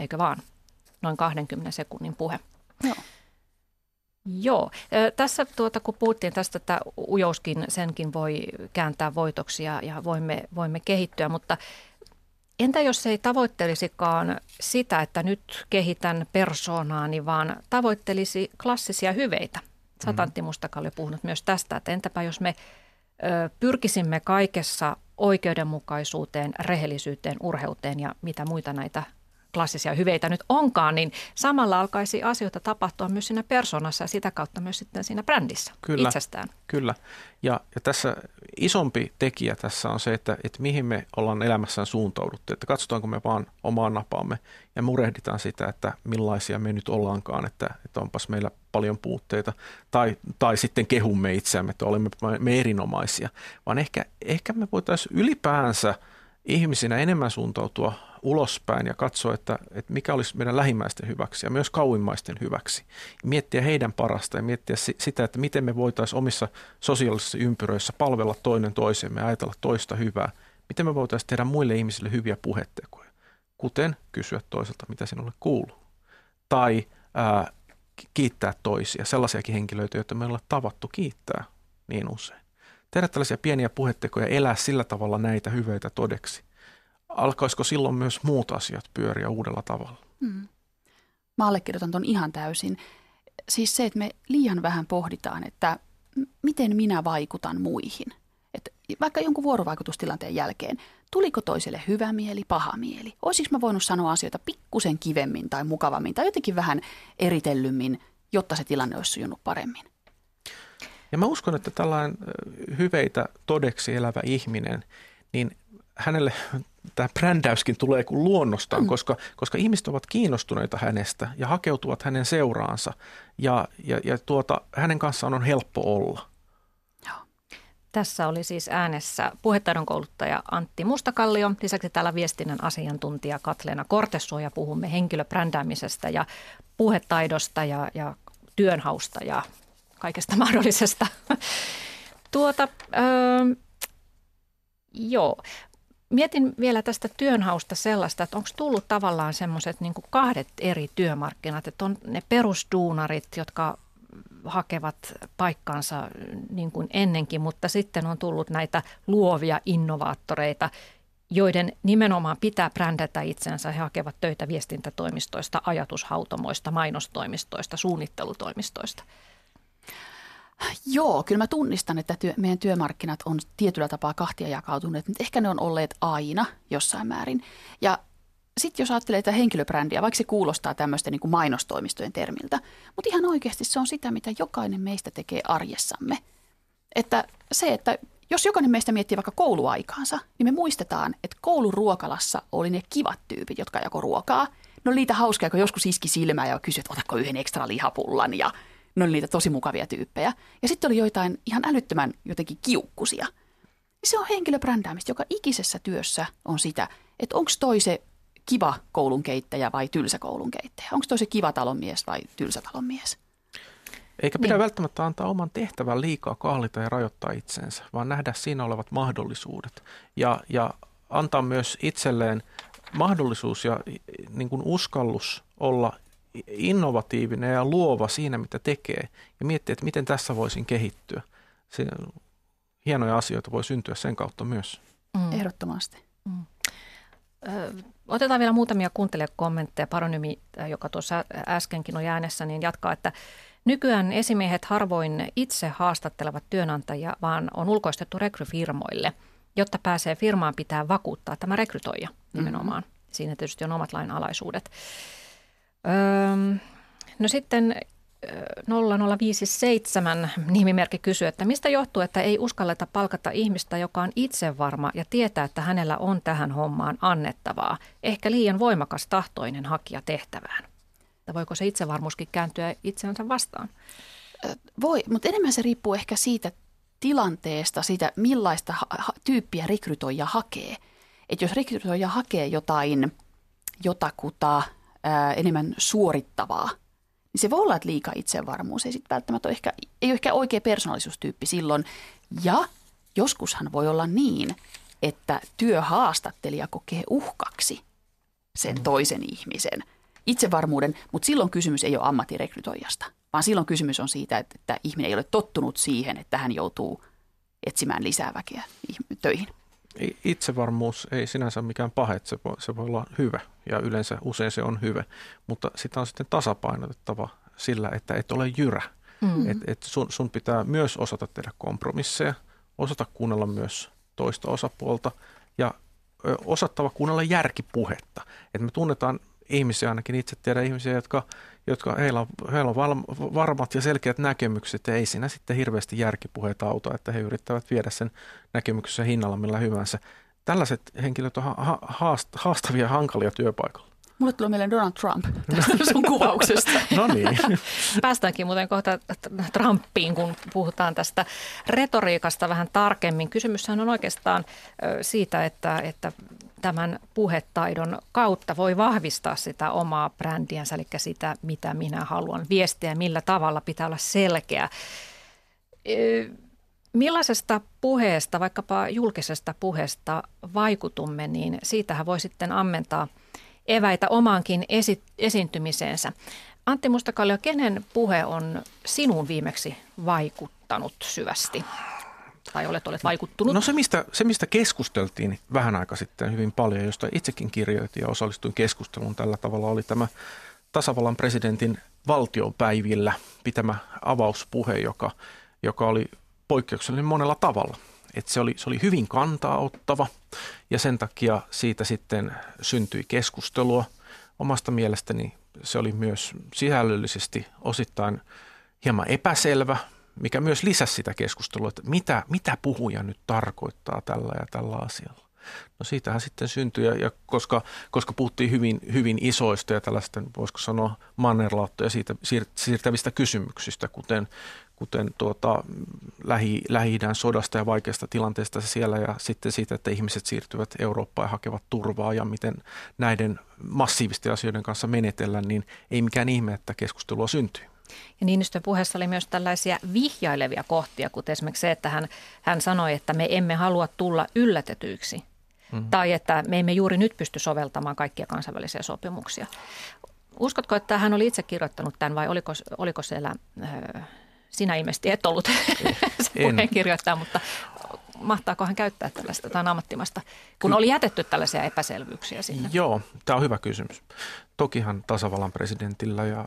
Eikö vaan? Noin 20 sekunnin puhe. Joo. Joo. Tässä tuota, kun puhuttiin tästä, että ujouskin senkin voi kääntää voitoksia ja voimme, voimme kehittyä, mutta entä jos ei tavoittelisikaan sitä, että nyt kehitän persoonaani, vaan tavoittelisi klassisia hyveitä? Sä mm-hmm. Antti Mustakallio puhunut myös tästä, että entäpä jos me ö, pyrkisimme kaikessa oikeudenmukaisuuteen, rehellisyyteen, urheuteen ja mitä muita näitä klassisia hyveitä nyt onkaan, niin samalla alkaisi asioita tapahtua myös siinä persoonassa ja sitä kautta myös sitten siinä brändissä kyllä, itsestään. Kyllä. Ja, ja tässä isompi tekijä tässä on se, että, että mihin me ollaan elämässään suuntauduttu. Että katsotaanko me vaan omaan napaamme ja murehditaan sitä, että millaisia me nyt ollaankaan, että, että onpas meillä paljon puutteita. Tai, tai sitten kehumme itseämme, että olemme me erinomaisia. Vaan ehkä, ehkä me voitaisiin ylipäänsä ihmisinä enemmän suuntautua ulospäin ja katsoa, että, että mikä olisi meidän lähimmäisten hyväksi ja myös kauimmaisten hyväksi. Miettiä heidän parasta ja miettiä sitä, että miten me voitaisiin omissa sosiaalisissa ympyröissä palvella toinen toisemme ja ajatella toista hyvää. Miten me voitaisiin tehdä muille ihmisille hyviä puhetekoja, kuten kysyä toiselta, mitä sinulle kuuluu. Tai ää, kiittää toisia, sellaisiakin henkilöitä, joita me ollaan tavattu kiittää niin usein. Tehdä tällaisia pieniä puhetekoja, elää sillä tavalla näitä hyveitä todeksi alkaisiko silloin myös muut asiat pyöriä uudella tavalla? Hmm. Mä allekirjoitan ton ihan täysin. Siis se, että me liian vähän pohditaan, että miten minä vaikutan muihin. Että vaikka jonkun vuorovaikutustilanteen jälkeen, tuliko toiselle hyvä mieli, paha mieli? Olisiko mä voinut sanoa asioita pikkusen kivemmin tai mukavammin tai jotenkin vähän eritellymmin, jotta se tilanne olisi sujunut paremmin? Ja mä uskon, että tällainen hyveitä todeksi elävä ihminen, niin hänelle tämä brändäyskin tulee kuin luonnostaan, mm. koska, koska ihmiset ovat kiinnostuneita hänestä ja hakeutuvat hänen seuraansa ja, ja, ja tuota, hänen kanssaan on helppo olla. Tässä oli siis äänessä puhetaidon kouluttaja Antti Mustakallio. Lisäksi täällä viestinnän asiantuntija Katleena Kortesuo ja puhumme henkilöbrändäämisestä ja puhetaidosta ja, ja työnhausta ja kaikesta mahdollisesta. tuota, öö, joo, Mietin vielä tästä työnhausta sellaista, että onko tullut tavallaan semmoiset niin kahdet eri työmarkkinat, että on ne perusduunarit, jotka hakevat paikkaansa niin kuin ennenkin, mutta sitten on tullut näitä luovia innovaattoreita, joiden nimenomaan pitää brändätä itsensä. He hakevat töitä viestintätoimistoista, ajatushautomoista, mainostoimistoista, suunnittelutoimistoista. Joo, kyllä mä tunnistan, että työ, meidän työmarkkinat on tietyllä tapaa kahtia jakautuneet, mutta ehkä ne on olleet aina jossain määrin. Ja sitten jos ajattelee että henkilöbrändiä, vaikka se kuulostaa tämmöisten niin kuin mainostoimistojen termiltä, mutta ihan oikeasti se on sitä, mitä jokainen meistä tekee arjessamme. Että se, että jos jokainen meistä miettii vaikka kouluaikaansa, niin me muistetaan, että kouluruokalassa oli ne kivat tyypit, jotka jako ruokaa. Ne oli niitä hauskaa, kun joskus iski silmää ja kysyi, että otatko yhden ekstra lihapullan ja – ne oli niitä tosi mukavia tyyppejä. Ja sitten oli joitain ihan älyttömän jotenkin kiukkusia. Se on henkilöbrändäämistä, joka ikisessä työssä on sitä, että onko toi se kiva koulunkeittäjä vai tylsä koulunkeittäjä. Onko toi se kiva talonmies vai tylsä talonmies. Eikä pidä niin. välttämättä antaa oman tehtävän liikaa kahlita ja rajoittaa itsensä, vaan nähdä siinä olevat mahdollisuudet. Ja, ja antaa myös itselleen mahdollisuus ja niin kuin uskallus olla innovatiivinen ja luova siinä, mitä tekee ja miettiä, että miten tässä voisin kehittyä. Se, hienoja asioita voi syntyä sen kautta myös. Mm. Ehdottomasti. Mm. Ö, Otetaan vielä muutamia kuuntelijakommentteja. Paronymi, joka tuossa äskenkin on äänessä, niin jatkaa, että nykyään esimiehet harvoin itse haastattelevat työnantajia, vaan on ulkoistettu rekryfirmoille, jotta pääsee firmaan pitää vakuuttaa tämä rekrytoija nimenomaan. Mm-hmm. Siinä tietysti on omat lainalaisuudet. Öö, no sitten 0057 nimimerkki kysyy, että mistä johtuu, että ei uskalleta palkata ihmistä, joka on itsevarma ja tietää, että hänellä on tähän hommaan annettavaa. Ehkä liian voimakas tahtoinen hakija tehtävään. Tai voiko se itsevarmuuskin kääntyä itseänsä vastaan? Voi, mutta enemmän se riippuu ehkä siitä tilanteesta, siitä millaista ha- tyyppiä rekrytoija hakee. Että jos rekrytoija hakee jotain jotakuta ää, enemmän suorittavaa – niin se voi olla, että liika itsevarmuus ei sitten välttämättä ole ehkä, ei ole ehkä oikea persoonallisuustyyppi silloin. Ja joskushan voi olla niin, että työhaastattelija kokee uhkaksi sen mm. toisen ihmisen itsevarmuuden, mutta silloin kysymys ei ole ammattirekrytoijasta, vaan silloin kysymys on siitä, että, että ihminen ei ole tottunut siihen, että hän joutuu etsimään lisää väkeä töihin. Itsevarmuus ei sinänsä mikään pahe, se voi, se voi olla hyvä ja yleensä usein se on hyvä, mutta sitä on sitten tasapainotettava sillä, että et ole jyrä. Mm. Et, et sun, sun pitää myös osata tehdä kompromisseja, osata kuunnella myös toista osapuolta ja osattava kuunnella järkipuhetta. Et me tunnetaan ihmisiä, ainakin itse tiedän ihmisiä, jotka, jotka heillä on, heillä on varmat ja selkeät näkemykset ja ei siinä sitten hirveästi järkipuheita auta, että he yrittävät viedä sen näkemyksen hinnalla millä hyvänsä. Tällaiset henkilöt on ha- haastavia ja hankalia työpaikalla. Mulle tulee mieleen Donald Trump tästä sun kuvauksesta. no niin. Päästäänkin muuten kohta Trumpiin, kun puhutaan tästä retoriikasta vähän tarkemmin. Kysymyshän on oikeastaan siitä, että, että tämän puhetaidon kautta voi vahvistaa sitä omaa brändiänsä, eli sitä, mitä minä haluan viestiä, millä tavalla pitää olla selkeä. Millaisesta puheesta, vaikkapa julkisesta puheesta vaikutumme, niin siitähän voi sitten ammentaa eväitä omaankin esi- esiintymiseensä. Antti Mustakallio, kenen puhe on sinun viimeksi vaikuttanut syvästi? Tai olet, olet vaikuttunut? No se mistä, se, mistä keskusteltiin vähän aika sitten hyvin paljon, josta itsekin kirjoitin ja osallistuin keskusteluun tällä tavalla, oli tämä tasavallan presidentin valtiopäivillä pitämä avauspuhe, joka, joka oli poikkeuksellinen monella tavalla. Et se, oli, se oli hyvin kantaa ottava ja sen takia siitä sitten syntyi keskustelua. Omasta mielestäni se oli myös sisällöllisesti osittain hieman epäselvä, mikä myös lisäsi sitä keskustelua, että mitä, mitä puhuja nyt tarkoittaa tällä ja tällä asialla. No siitähän sitten syntyi, ja, koska, koska puhuttiin hyvin, hyvin isoista ja tällaista, voisiko sanoa mannerlaattoja siitä siirtävistä kysymyksistä, kuten, kuten tuota, Lähi, Lähi-idän sodasta ja vaikeasta tilanteesta siellä ja sitten siitä, että ihmiset siirtyvät Eurooppaan ja hakevat turvaa ja miten näiden massiivisten asioiden kanssa menetellään, niin ei mikään ihme, että keskustelua syntyy. Ja Niinistön puheessa oli myös tällaisia vihjailevia kohtia, kuten esimerkiksi se, että hän, hän sanoi, että me emme halua tulla yllätetyiksi. Mm. Tai että me emme juuri nyt pysty soveltamaan kaikkia kansainvälisiä sopimuksia. Uskotko, että hän oli itse kirjoittanut tämän vai oliko, oliko siellä, sinä ilmeisesti et ollut se puheenkirjoittaja, mutta mahtaako hän käyttää tällaista tai ammattimasta, kun oli jätetty tällaisia epäselvyyksiä sinne? Joo, tämä on hyvä kysymys. Tokihan tasavallan presidentillä ja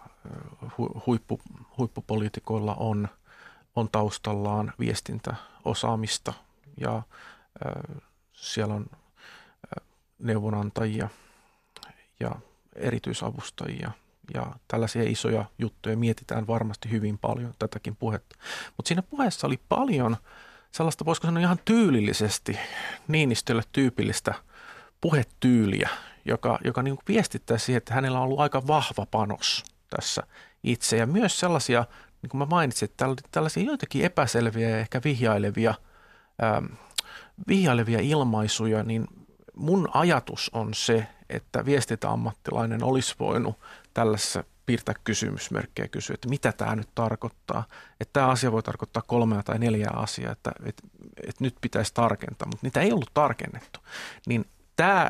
huippu, huippupoliitikoilla on, on taustallaan viestintäosaamista ja äh, siellä on äh, neuvonantajia ja erityisavustajia ja tällaisia isoja juttuja mietitään varmasti hyvin paljon tätäkin puhetta. Mutta siinä puheessa oli paljon sellaista, voisiko sanoa ihan tyylillisesti Niinistölle tyypillistä puhetyyliä, joka, joka niin viestittää siihen, että hänellä on ollut aika vahva panos tässä itse. Ja myös sellaisia, niin kuin mä mainitsin, että tällaisia joitakin epäselviä ja ehkä vihjailevia, ähm, vihjailevia ilmaisuja, niin mun ajatus on se, että viestintäammattilainen olisi voinut tällaisessa piirtää kysymysmerkkejä ja kysyä, että mitä tämä nyt tarkoittaa. Että tämä asia voi tarkoittaa kolmea tai neljää asiaa, että, että, että nyt pitäisi tarkentaa, mutta niitä ei ollut tarkennettu. Niin tämä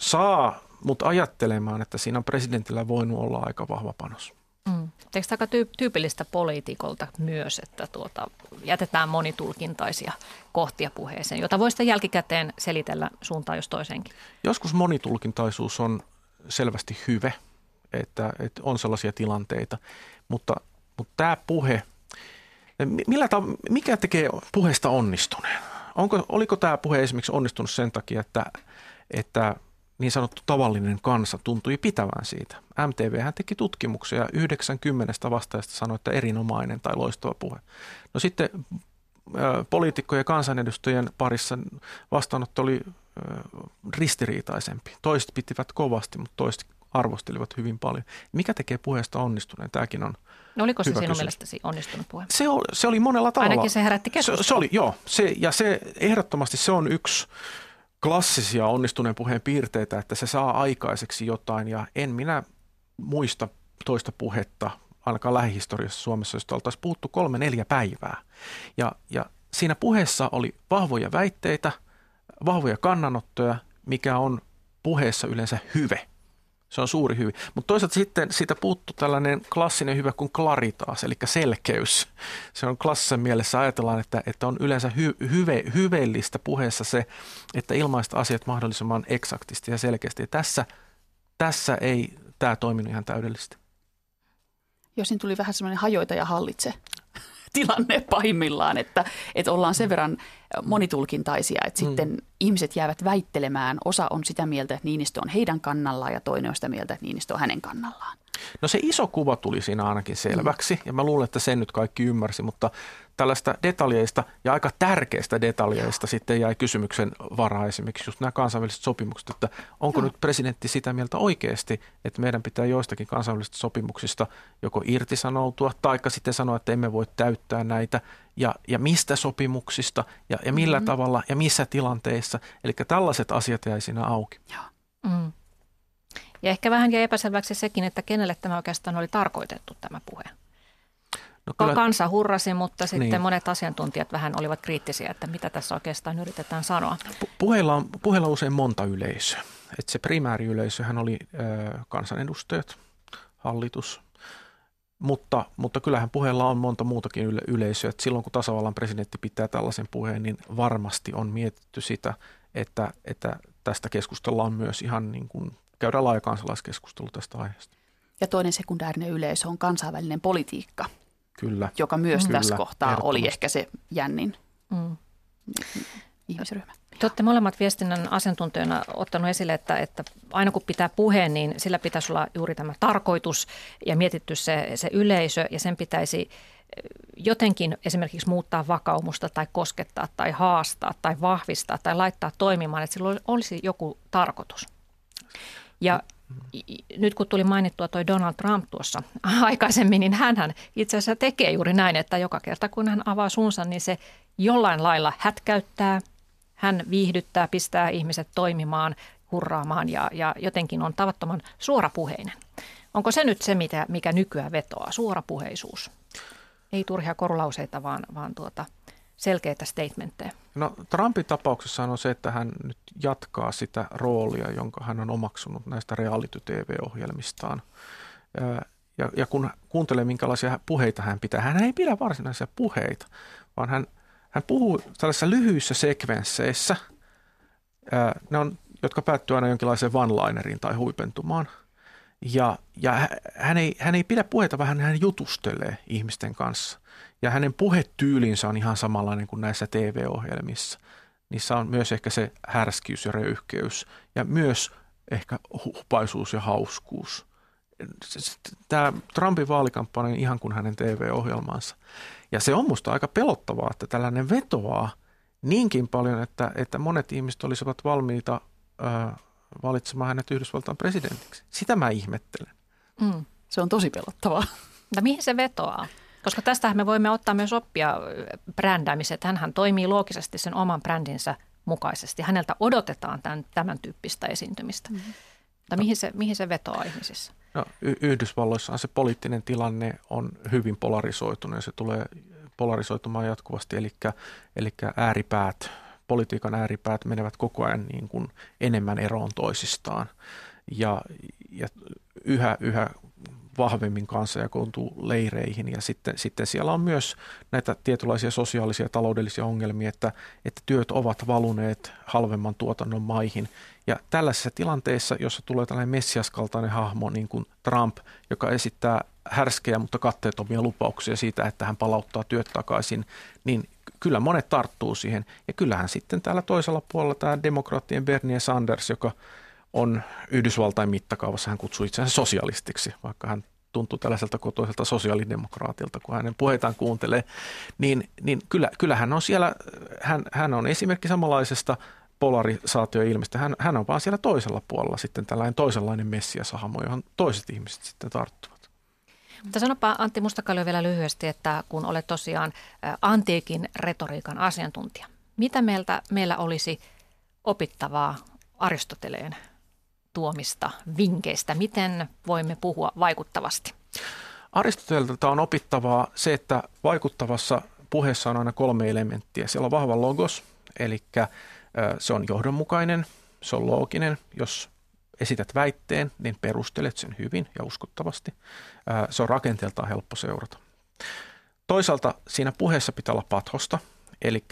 saa mut ajattelemaan, että siinä on presidentillä voinut olla aika vahva panos. Mm. Eikö aika tyypillistä poliitikolta myös, että tuota, jätetään monitulkintaisia kohtia puheeseen, jota voi sitten jälkikäteen selitellä suuntaan jos toiseenkin? Joskus monitulkintaisuus on selvästi hyve, että, että on sellaisia tilanteita, mutta, mutta tämä puhe, millä ta, mikä tekee puheesta onnistuneen? Onko, oliko tämä puhe esimerkiksi onnistunut sen takia, että, että niin sanottu tavallinen kansa tuntui pitävän siitä. MTV hän teki tutkimuksia ja 90 vastaajasta sanoi, että erinomainen tai loistava puhe. No sitten poliitikkojen ja kansanedustajien parissa vastaanotto oli ristiriitaisempi. Toiset pitivät kovasti, mutta toiset arvostelivat hyvin paljon. Mikä tekee puheesta onnistuneen? Tämäkin on No oliko se sinun kysymys. mielestäsi onnistunut puhe? Se oli, se oli monella tavalla. Ainakin se herätti keskustelua. Se, se oli, joo. Se, ja se ehdottomasti se on yksi klassisia onnistuneen puheen piirteitä, että se saa aikaiseksi jotain ja en minä muista toista puhetta, ainakaan lähihistoriassa Suomessa, josta oltaisiin puhuttu kolme neljä päivää. Ja, ja siinä puheessa oli vahvoja väitteitä, vahvoja kannanottoja, mikä on puheessa yleensä hyve – se on suuri hyvin. Mutta toisaalta sitten siitä puuttu tällainen klassinen hyvä kuin claritaas, eli selkeys. Se on klassisen mielessä ajatellaan, että, että on yleensä hy, hyve, hyveellistä puheessa se, että ilmaista asiat mahdollisimman eksaktisti ja selkeästi. Ja tässä, tässä ei tämä toiminut ihan täydellisesti. Jos tuli vähän semmoinen hajoita ja hallitse tilanne pahimmillaan, että, että ollaan sen verran monitulkintaisia, että mm. sitten ihmiset jäävät väittelemään. Osa on sitä mieltä, että Niinistö on heidän kannallaan ja toinen on sitä mieltä, että Niinistö on hänen kannallaan. No se iso kuva tuli siinä ainakin selväksi ja mä luulen, että sen nyt kaikki ymmärsi, mutta tällaista detaljeista ja aika tärkeistä detaljeista sitten jäi kysymyksen varaa esimerkiksi just nämä kansainväliset sopimukset, että onko nyt presidentti sitä mieltä oikeasti, että meidän pitää joistakin kansainvälisistä sopimuksista joko irtisanoutua tai sitten sanoa, että emme voi täyttää näitä ja, ja mistä sopimuksista ja, ja millä mm-hmm. tavalla ja missä tilanteissa. Eli tällaiset asiat jäi siinä auki. Joo. Mm. Ja ehkä vähän jäi epäselväksi sekin, että kenelle tämä oikeastaan oli tarkoitettu tämä puhe. No kyllä, Kansa hurrasi, mutta sitten niin. monet asiantuntijat vähän olivat kriittisiä, että mitä tässä oikeastaan yritetään sanoa. Puheilla on, puheilla on usein monta yleisöä. Et se primääriyleisöhän oli ö, kansanedustajat, hallitus, mutta, mutta kyllähän puheella on monta muutakin yle- yleisöä. Et silloin kun tasavallan presidentti pitää tällaisen puheen, niin varmasti on mietitty sitä, että, että tästä keskustellaan myös ihan niin kuin käydään laaja kansalaiskeskustelu tästä aiheesta. Ja toinen sekundäärinen yleisö on kansainvälinen politiikka, Kyllä. joka myös Kyllä, tässä kohtaa oli ehkä se jännin mm. ihmisryhmä. Te olette molemmat viestinnän asiantuntijoina ottanut esille, että, että aina kun pitää puheen, niin sillä pitäisi olla juuri tämä tarkoitus ja mietitty se, se yleisö ja sen pitäisi eh, jotenkin esimerkiksi muuttaa vakaumusta tai koskettaa tai haastaa tai vahvistaa tai laittaa toimimaan, että sillä olisi joku tarkoitus. Ja nyt kun tuli mainittua toi Donald Trump tuossa aikaisemmin, niin hän itse asiassa tekee juuri näin, että joka kerta kun hän avaa suunsa, niin se jollain lailla hätkäyttää, hän viihdyttää, pistää ihmiset toimimaan, hurraamaan ja, ja jotenkin on tavattoman suorapuheinen. Onko se nyt se, mitä, mikä nykyään vetoaa, suorapuheisuus? Ei turhia korulauseita, vaan, vaan tuota, selkeitä statementteja. No Trumpin tapauksessa on se, että hän nyt jatkaa sitä roolia, jonka hän on omaksunut näistä reality-tv-ohjelmistaan. Ja, ja kun kuuntelee, minkälaisia puheita hän pitää, hän ei pidä varsinaisia puheita, vaan hän, hän puhuu tällaisissa lyhyissä sekvensseissä, ne on, jotka päättyy aina jonkinlaiseen one-lineriin tai huipentumaan. Ja, ja hän, ei, hän ei pidä puheita, vaan hän jutustelee ihmisten kanssa. Ja hänen puhetyylinsä on ihan samanlainen kuin näissä TV-ohjelmissa. Niissä on myös ehkä se härskyys ja röyhkeys ja myös ehkä hupaisuus ja hauskuus. Tämä Trumpin vaalikampanja ihan kuin hänen TV-ohjelmansa. Ja se on musta aika pelottavaa, että tällainen vetoaa niinkin paljon, että, että monet ihmiset olisivat valmiita ö, valitsemaan hänet Yhdysvaltain presidentiksi. Sitä mä ihmettelen. Mm, se on tosi pelottavaa. Mutta mihin se vetoaa? Koska tästähän me voimme ottaa myös oppia brändäämiset. Hänhän toimii loogisesti sen oman brändinsä mukaisesti. Häneltä odotetaan tämän, tämän tyyppistä esiintymistä. Mm-hmm. Mutta mihin se, mihin se vetoaa ihmisissä? No, y- Yhdysvalloissahan se poliittinen tilanne on hyvin polarisoitunut ja se tulee polarisoitumaan jatkuvasti. Eli, eli ääripäät, politiikan ääripäät menevät koko ajan niin kuin enemmän eroon toisistaan. Ja, ja yhä, yhä vahvemmin kanssa ja koontuu leireihin ja sitten, sitten siellä on myös näitä tietynlaisia sosiaalisia ja taloudellisia ongelmia, että, että työt ovat valuneet halvemman tuotannon maihin. Ja tällaisessa tilanteessa, jossa tulee tällainen messiaskaltainen hahmo niin kuin Trump, joka esittää härskejä, mutta katteettomia lupauksia siitä, että hän palauttaa työt takaisin, niin kyllä monet tarttuu siihen. Ja kyllähän sitten täällä toisella puolella tämä demokraattien Bernie Sanders, joka on Yhdysvaltain mittakaavassa, hän kutsuu itseään sosialistiksi, vaikka hän tuntuu tällaiselta kotoiselta sosiaalidemokraatilta, kun hänen puheitaan kuuntelee, niin, niin kyllä, kyllä hän on siellä, hän, hän on esimerkki samanlaisesta polarisaatioilmestä. Hän, hän on vaan siellä toisella puolella sitten tällainen toisenlainen messiasahamo, johon toiset ihmiset sitten tarttuvat. Mutta sanopa Antti Mustakallio vielä lyhyesti, että kun olet tosiaan antiikin retoriikan asiantuntija, mitä meiltä, meillä olisi opittavaa Aristoteleen tuomista vinkkeistä? Miten voimme puhua vaikuttavasti? Aristotelta on opittavaa se, että vaikuttavassa puheessa on aina kolme elementtiä. Siellä on vahva logos, eli se on johdonmukainen, se on looginen. Jos esität väitteen, niin perustelet sen hyvin ja uskottavasti. Se on rakenteeltaan helppo seurata. Toisaalta siinä puheessa pitää olla pathosta, eli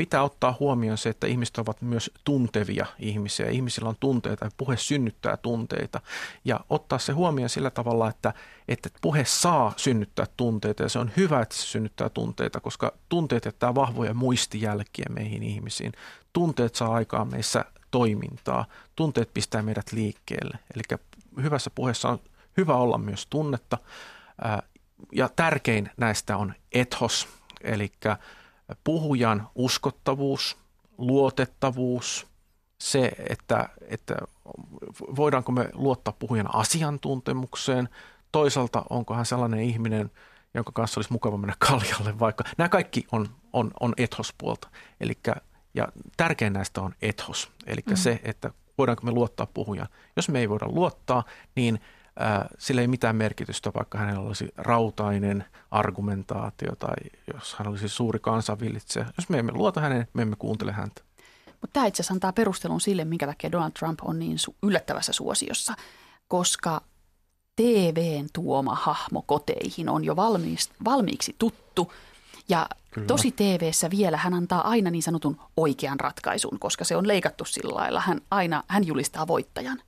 pitää ottaa huomioon se, että ihmiset ovat myös tuntevia ihmisiä. Ihmisillä on tunteita ja puhe synnyttää tunteita. Ja ottaa se huomioon sillä tavalla, että, että puhe saa synnyttää tunteita ja se on hyvä, että se synnyttää tunteita, koska tunteet jättää vahvoja muistijälkiä meihin ihmisiin. Tunteet saa aikaan meissä toimintaa. Tunteet pistää meidät liikkeelle. Eli hyvässä puheessa on hyvä olla myös tunnetta. Ja tärkein näistä on ethos, eli puhujan uskottavuus, luotettavuus, se, että, että voidaanko me luottaa puhujan asiantuntemukseen, toisaalta onko hän sellainen ihminen, jonka kanssa olisi mukava mennä kaljalle vaikka. Nämä kaikki on, on, on ethospuolta. Elikkä, ja tärkein näistä on ethos, eli mm. se, että voidaanko me luottaa puhujan. Jos me ei voida luottaa, niin – sillä ei mitään merkitystä, vaikka hänellä olisi rautainen argumentaatio tai jos hän olisi suuri kansanvillitsejä. Jos me emme luota häneen, me emme kuuntele häntä. Mutta tämä itse asiassa antaa perustelun sille, minkä takia Donald Trump on niin su- yllättävässä suosiossa, koska TVn tuoma hahmo koteihin on jo valmiiksi, valmiiksi tuttu. Ja Kyllä. tosi TVssä vielä hän antaa aina niin sanotun oikean ratkaisun, koska se on leikattu sillä lailla. Hän aina hän julistaa voittajan.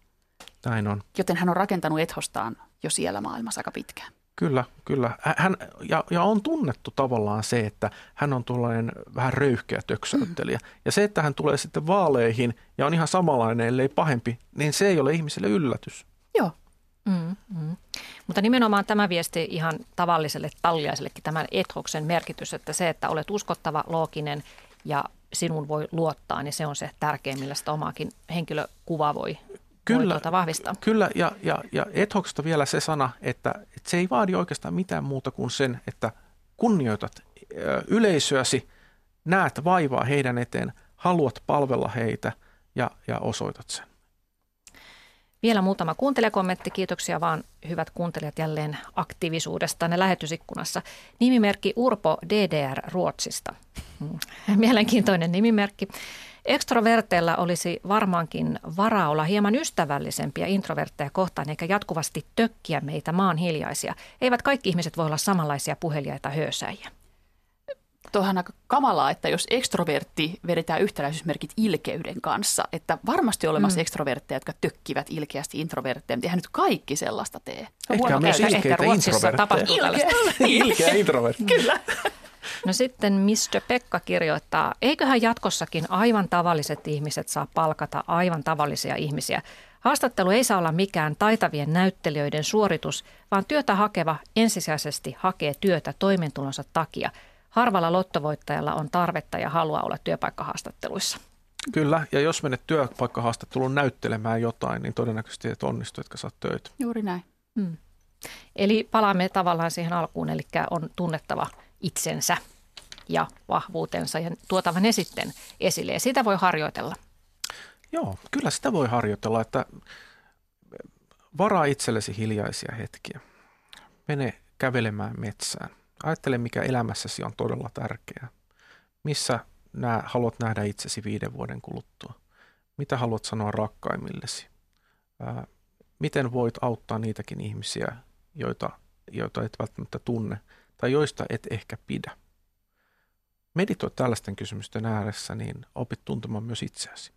Näin on. Joten hän on rakentanut ethostaan jo siellä maailmassa aika pitkään. Kyllä, kyllä. Hän, ja, ja on tunnettu tavallaan se, että hän on tuollainen vähän röyhkeä töksäyttelijä. Mm. Ja se, että hän tulee sitten vaaleihin ja on ihan samanlainen, ellei pahempi, niin se ei ole ihmiselle yllätys. Joo. Mm, mm. Mutta nimenomaan tämä viesti ihan tavalliselle talliaisellekin, tämän ethoksen merkitys, että se, että olet uskottava, looginen ja sinun voi luottaa, niin se on se tärkein, millä sitä omaakin henkilökuvaa voi Kyllä, tuota vahvistaa. Kyllä, ja, ja, ja ethoksesta vielä se sana, että, että se ei vaadi oikeastaan mitään muuta kuin sen, että kunnioitat yleisöäsi, näet vaivaa heidän eteen, haluat palvella heitä ja, ja osoitat sen. Vielä muutama kuuntelijakommentti. Kiitoksia vaan hyvät kuuntelijat jälleen aktiivisuudesta ne lähetysikkunassa. Nimimerkki Urpo DDR Ruotsista. Mm. Mielenkiintoinen nimimerkki. Ekstroverteilla olisi varmaankin varaa olla hieman ystävällisempiä introvertteja kohtaan eikä jatkuvasti tökkiä meitä maan hiljaisia. Eivät kaikki ihmiset voi olla samanlaisia puheliaita höösäjiä. Tuohan aika kamalaa, että jos ekstrovertti vedetään yhtäläisyysmerkit ilkeyden kanssa, että varmasti olemassa mm. ekstrovertteja, jotka tökkivät ilkeästi introvertteja, mutta eihän nyt kaikki sellaista tee. Ehkä myös Ehkä Ruotsissa tapahtuu tällaista. Ilkeä introvertti. Kyllä. No sitten Mr. Pekka kirjoittaa, eiköhän jatkossakin aivan tavalliset ihmiset saa palkata aivan tavallisia ihmisiä. Haastattelu ei saa olla mikään taitavien näyttelijöiden suoritus, vaan työtä hakeva ensisijaisesti hakee työtä toimeentulonsa takia. Harvalla lottovoittajalla on tarvetta ja halua olla työpaikkahaastatteluissa. Kyllä, ja jos menet työpaikkahaastatteluun näyttelemään jotain, niin todennäköisesti et onnistu, etkä saa töitä. Juuri näin. Hmm. Eli palaamme tavallaan siihen alkuun, eli on tunnettava itsensä ja vahvuutensa ja tuotava ne sitten esille. Ja sitä voi harjoitella. Joo, kyllä sitä voi harjoitella, että varaa itsellesi hiljaisia hetkiä. Mene kävelemään metsään. Ajattele, mikä elämässäsi on todella tärkeää. Missä nää, haluat nähdä itsesi viiden vuoden kuluttua? Mitä haluat sanoa rakkaimmillesi? Ää, miten voit auttaa niitäkin ihmisiä, joita, joita et välttämättä tunne tai joista et ehkä pidä. Meditoi tällaisten kysymysten ääressä, niin opit tuntemaan myös itseäsi.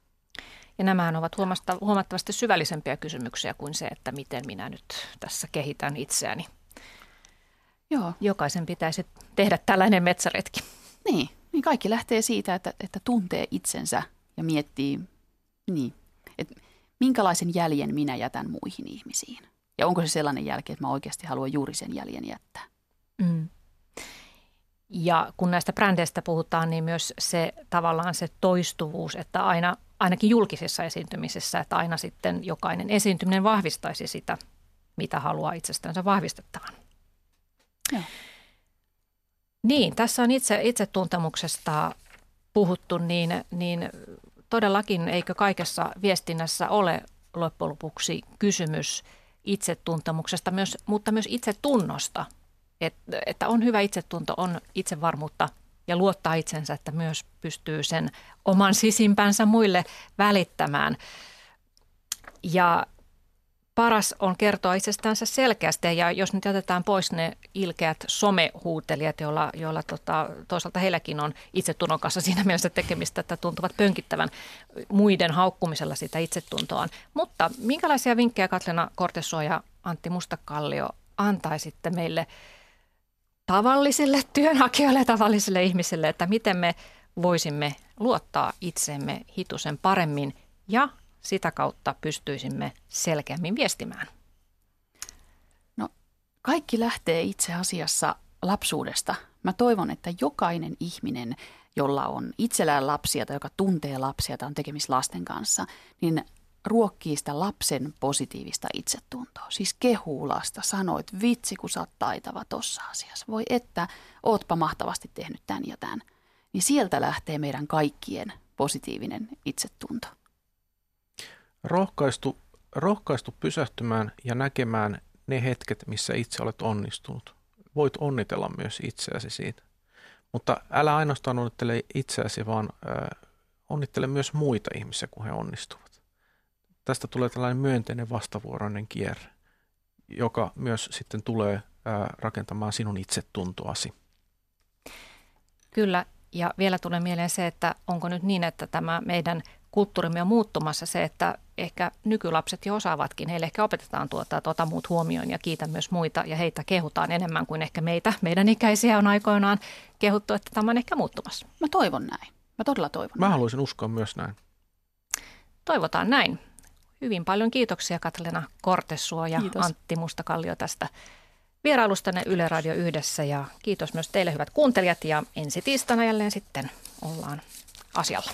Ja nämähän ovat huomattavasti syvällisempiä kysymyksiä kuin se, että miten minä nyt tässä kehitän itseäni. Joo. Jokaisen pitäisi tehdä tällainen metsäretki. Niin, niin kaikki lähtee siitä, että, että tuntee itsensä ja miettii, niin, että minkälaisen jäljen minä jätän muihin ihmisiin. Ja onko se sellainen jälki, että mä oikeasti haluan juuri sen jäljen jättää. Mm. Ja kun näistä brändeistä puhutaan, niin myös se tavallaan se toistuvuus, että aina, ainakin julkisissa esiintymisessä, että aina sitten jokainen esiintyminen vahvistaisi sitä, mitä haluaa itsestänsä vahvistettavan. Joo. Niin, tässä on itse, itsetuntemuksesta puhuttu, niin, niin todellakin eikö kaikessa viestinnässä ole loppujen lopuksi kysymys itsetuntemuksesta, myös, mutta myös itsetunnosta. Et, että on hyvä itsetunto, on itsevarmuutta ja luottaa itsensä, että myös pystyy sen oman sisimpänsä muille välittämään. Ja paras on kertoa itsestänsä selkeästi ja jos nyt jätetään pois ne ilkeät somehuutelijat, joilla, joilla tota, toisaalta heilläkin on itsetunnon kanssa siinä mielessä tekemistä, että tuntuvat pönkittävän muiden haukkumisella sitä itsetuntoaan. Mutta minkälaisia vinkkejä Katlena Kortesuo ja Antti Mustakallio antaisitte meille tavallisille työnhakijoille ja tavallisille ihmisille, että miten me voisimme luottaa itsemme hitusen paremmin ja sitä kautta pystyisimme selkeämmin viestimään? No, kaikki lähtee itse asiassa lapsuudesta. Mä toivon, että jokainen ihminen, jolla on itsellään lapsia tai joka tuntee lapsia tai on tekemisissä lasten kanssa, niin ruokkii sitä lapsen positiivista itsetuntoa. Siis kehuu lasta, sanoo, että vitsi kun sä oot taitava tossa asiassa. Voi että, ootpa mahtavasti tehnyt tämän ja tämän. Niin sieltä lähtee meidän kaikkien positiivinen itsetunto rohkaistu, rohkaistu pysähtymään ja näkemään ne hetket, missä itse olet onnistunut. Voit onnitella myös itseäsi siitä. Mutta älä ainoastaan onnittele itseäsi, vaan äh, onnittele myös muita ihmisiä, kun he onnistuvat. Tästä tulee tällainen myönteinen vastavuoroinen kierre, joka myös sitten tulee rakentamaan sinun itsetuntoasi. Kyllä, ja vielä tulee mieleen se, että onko nyt niin, että tämä meidän kulttuurimme on muuttumassa se, että ehkä nykylapset jo osaavatkin. Heille ehkä opetetaan tuota, tuota muut huomioon ja kiitä myös muita ja heitä kehutaan enemmän kuin ehkä meitä. Meidän ikäisiä on aikoinaan kehuttu, että tämä on ehkä muuttumassa. Mä toivon näin. Mä todella toivon Mä näin. haluaisin uskoa myös näin. Toivotaan näin. Hyvin paljon kiitoksia Katlena Kortesuo ja Kiitos. Antti Mustakallio tästä vierailustanne Yle Radio yhdessä ja kiitos myös teille hyvät kuuntelijat ja ensi tiistaina jälleen sitten ollaan asialla.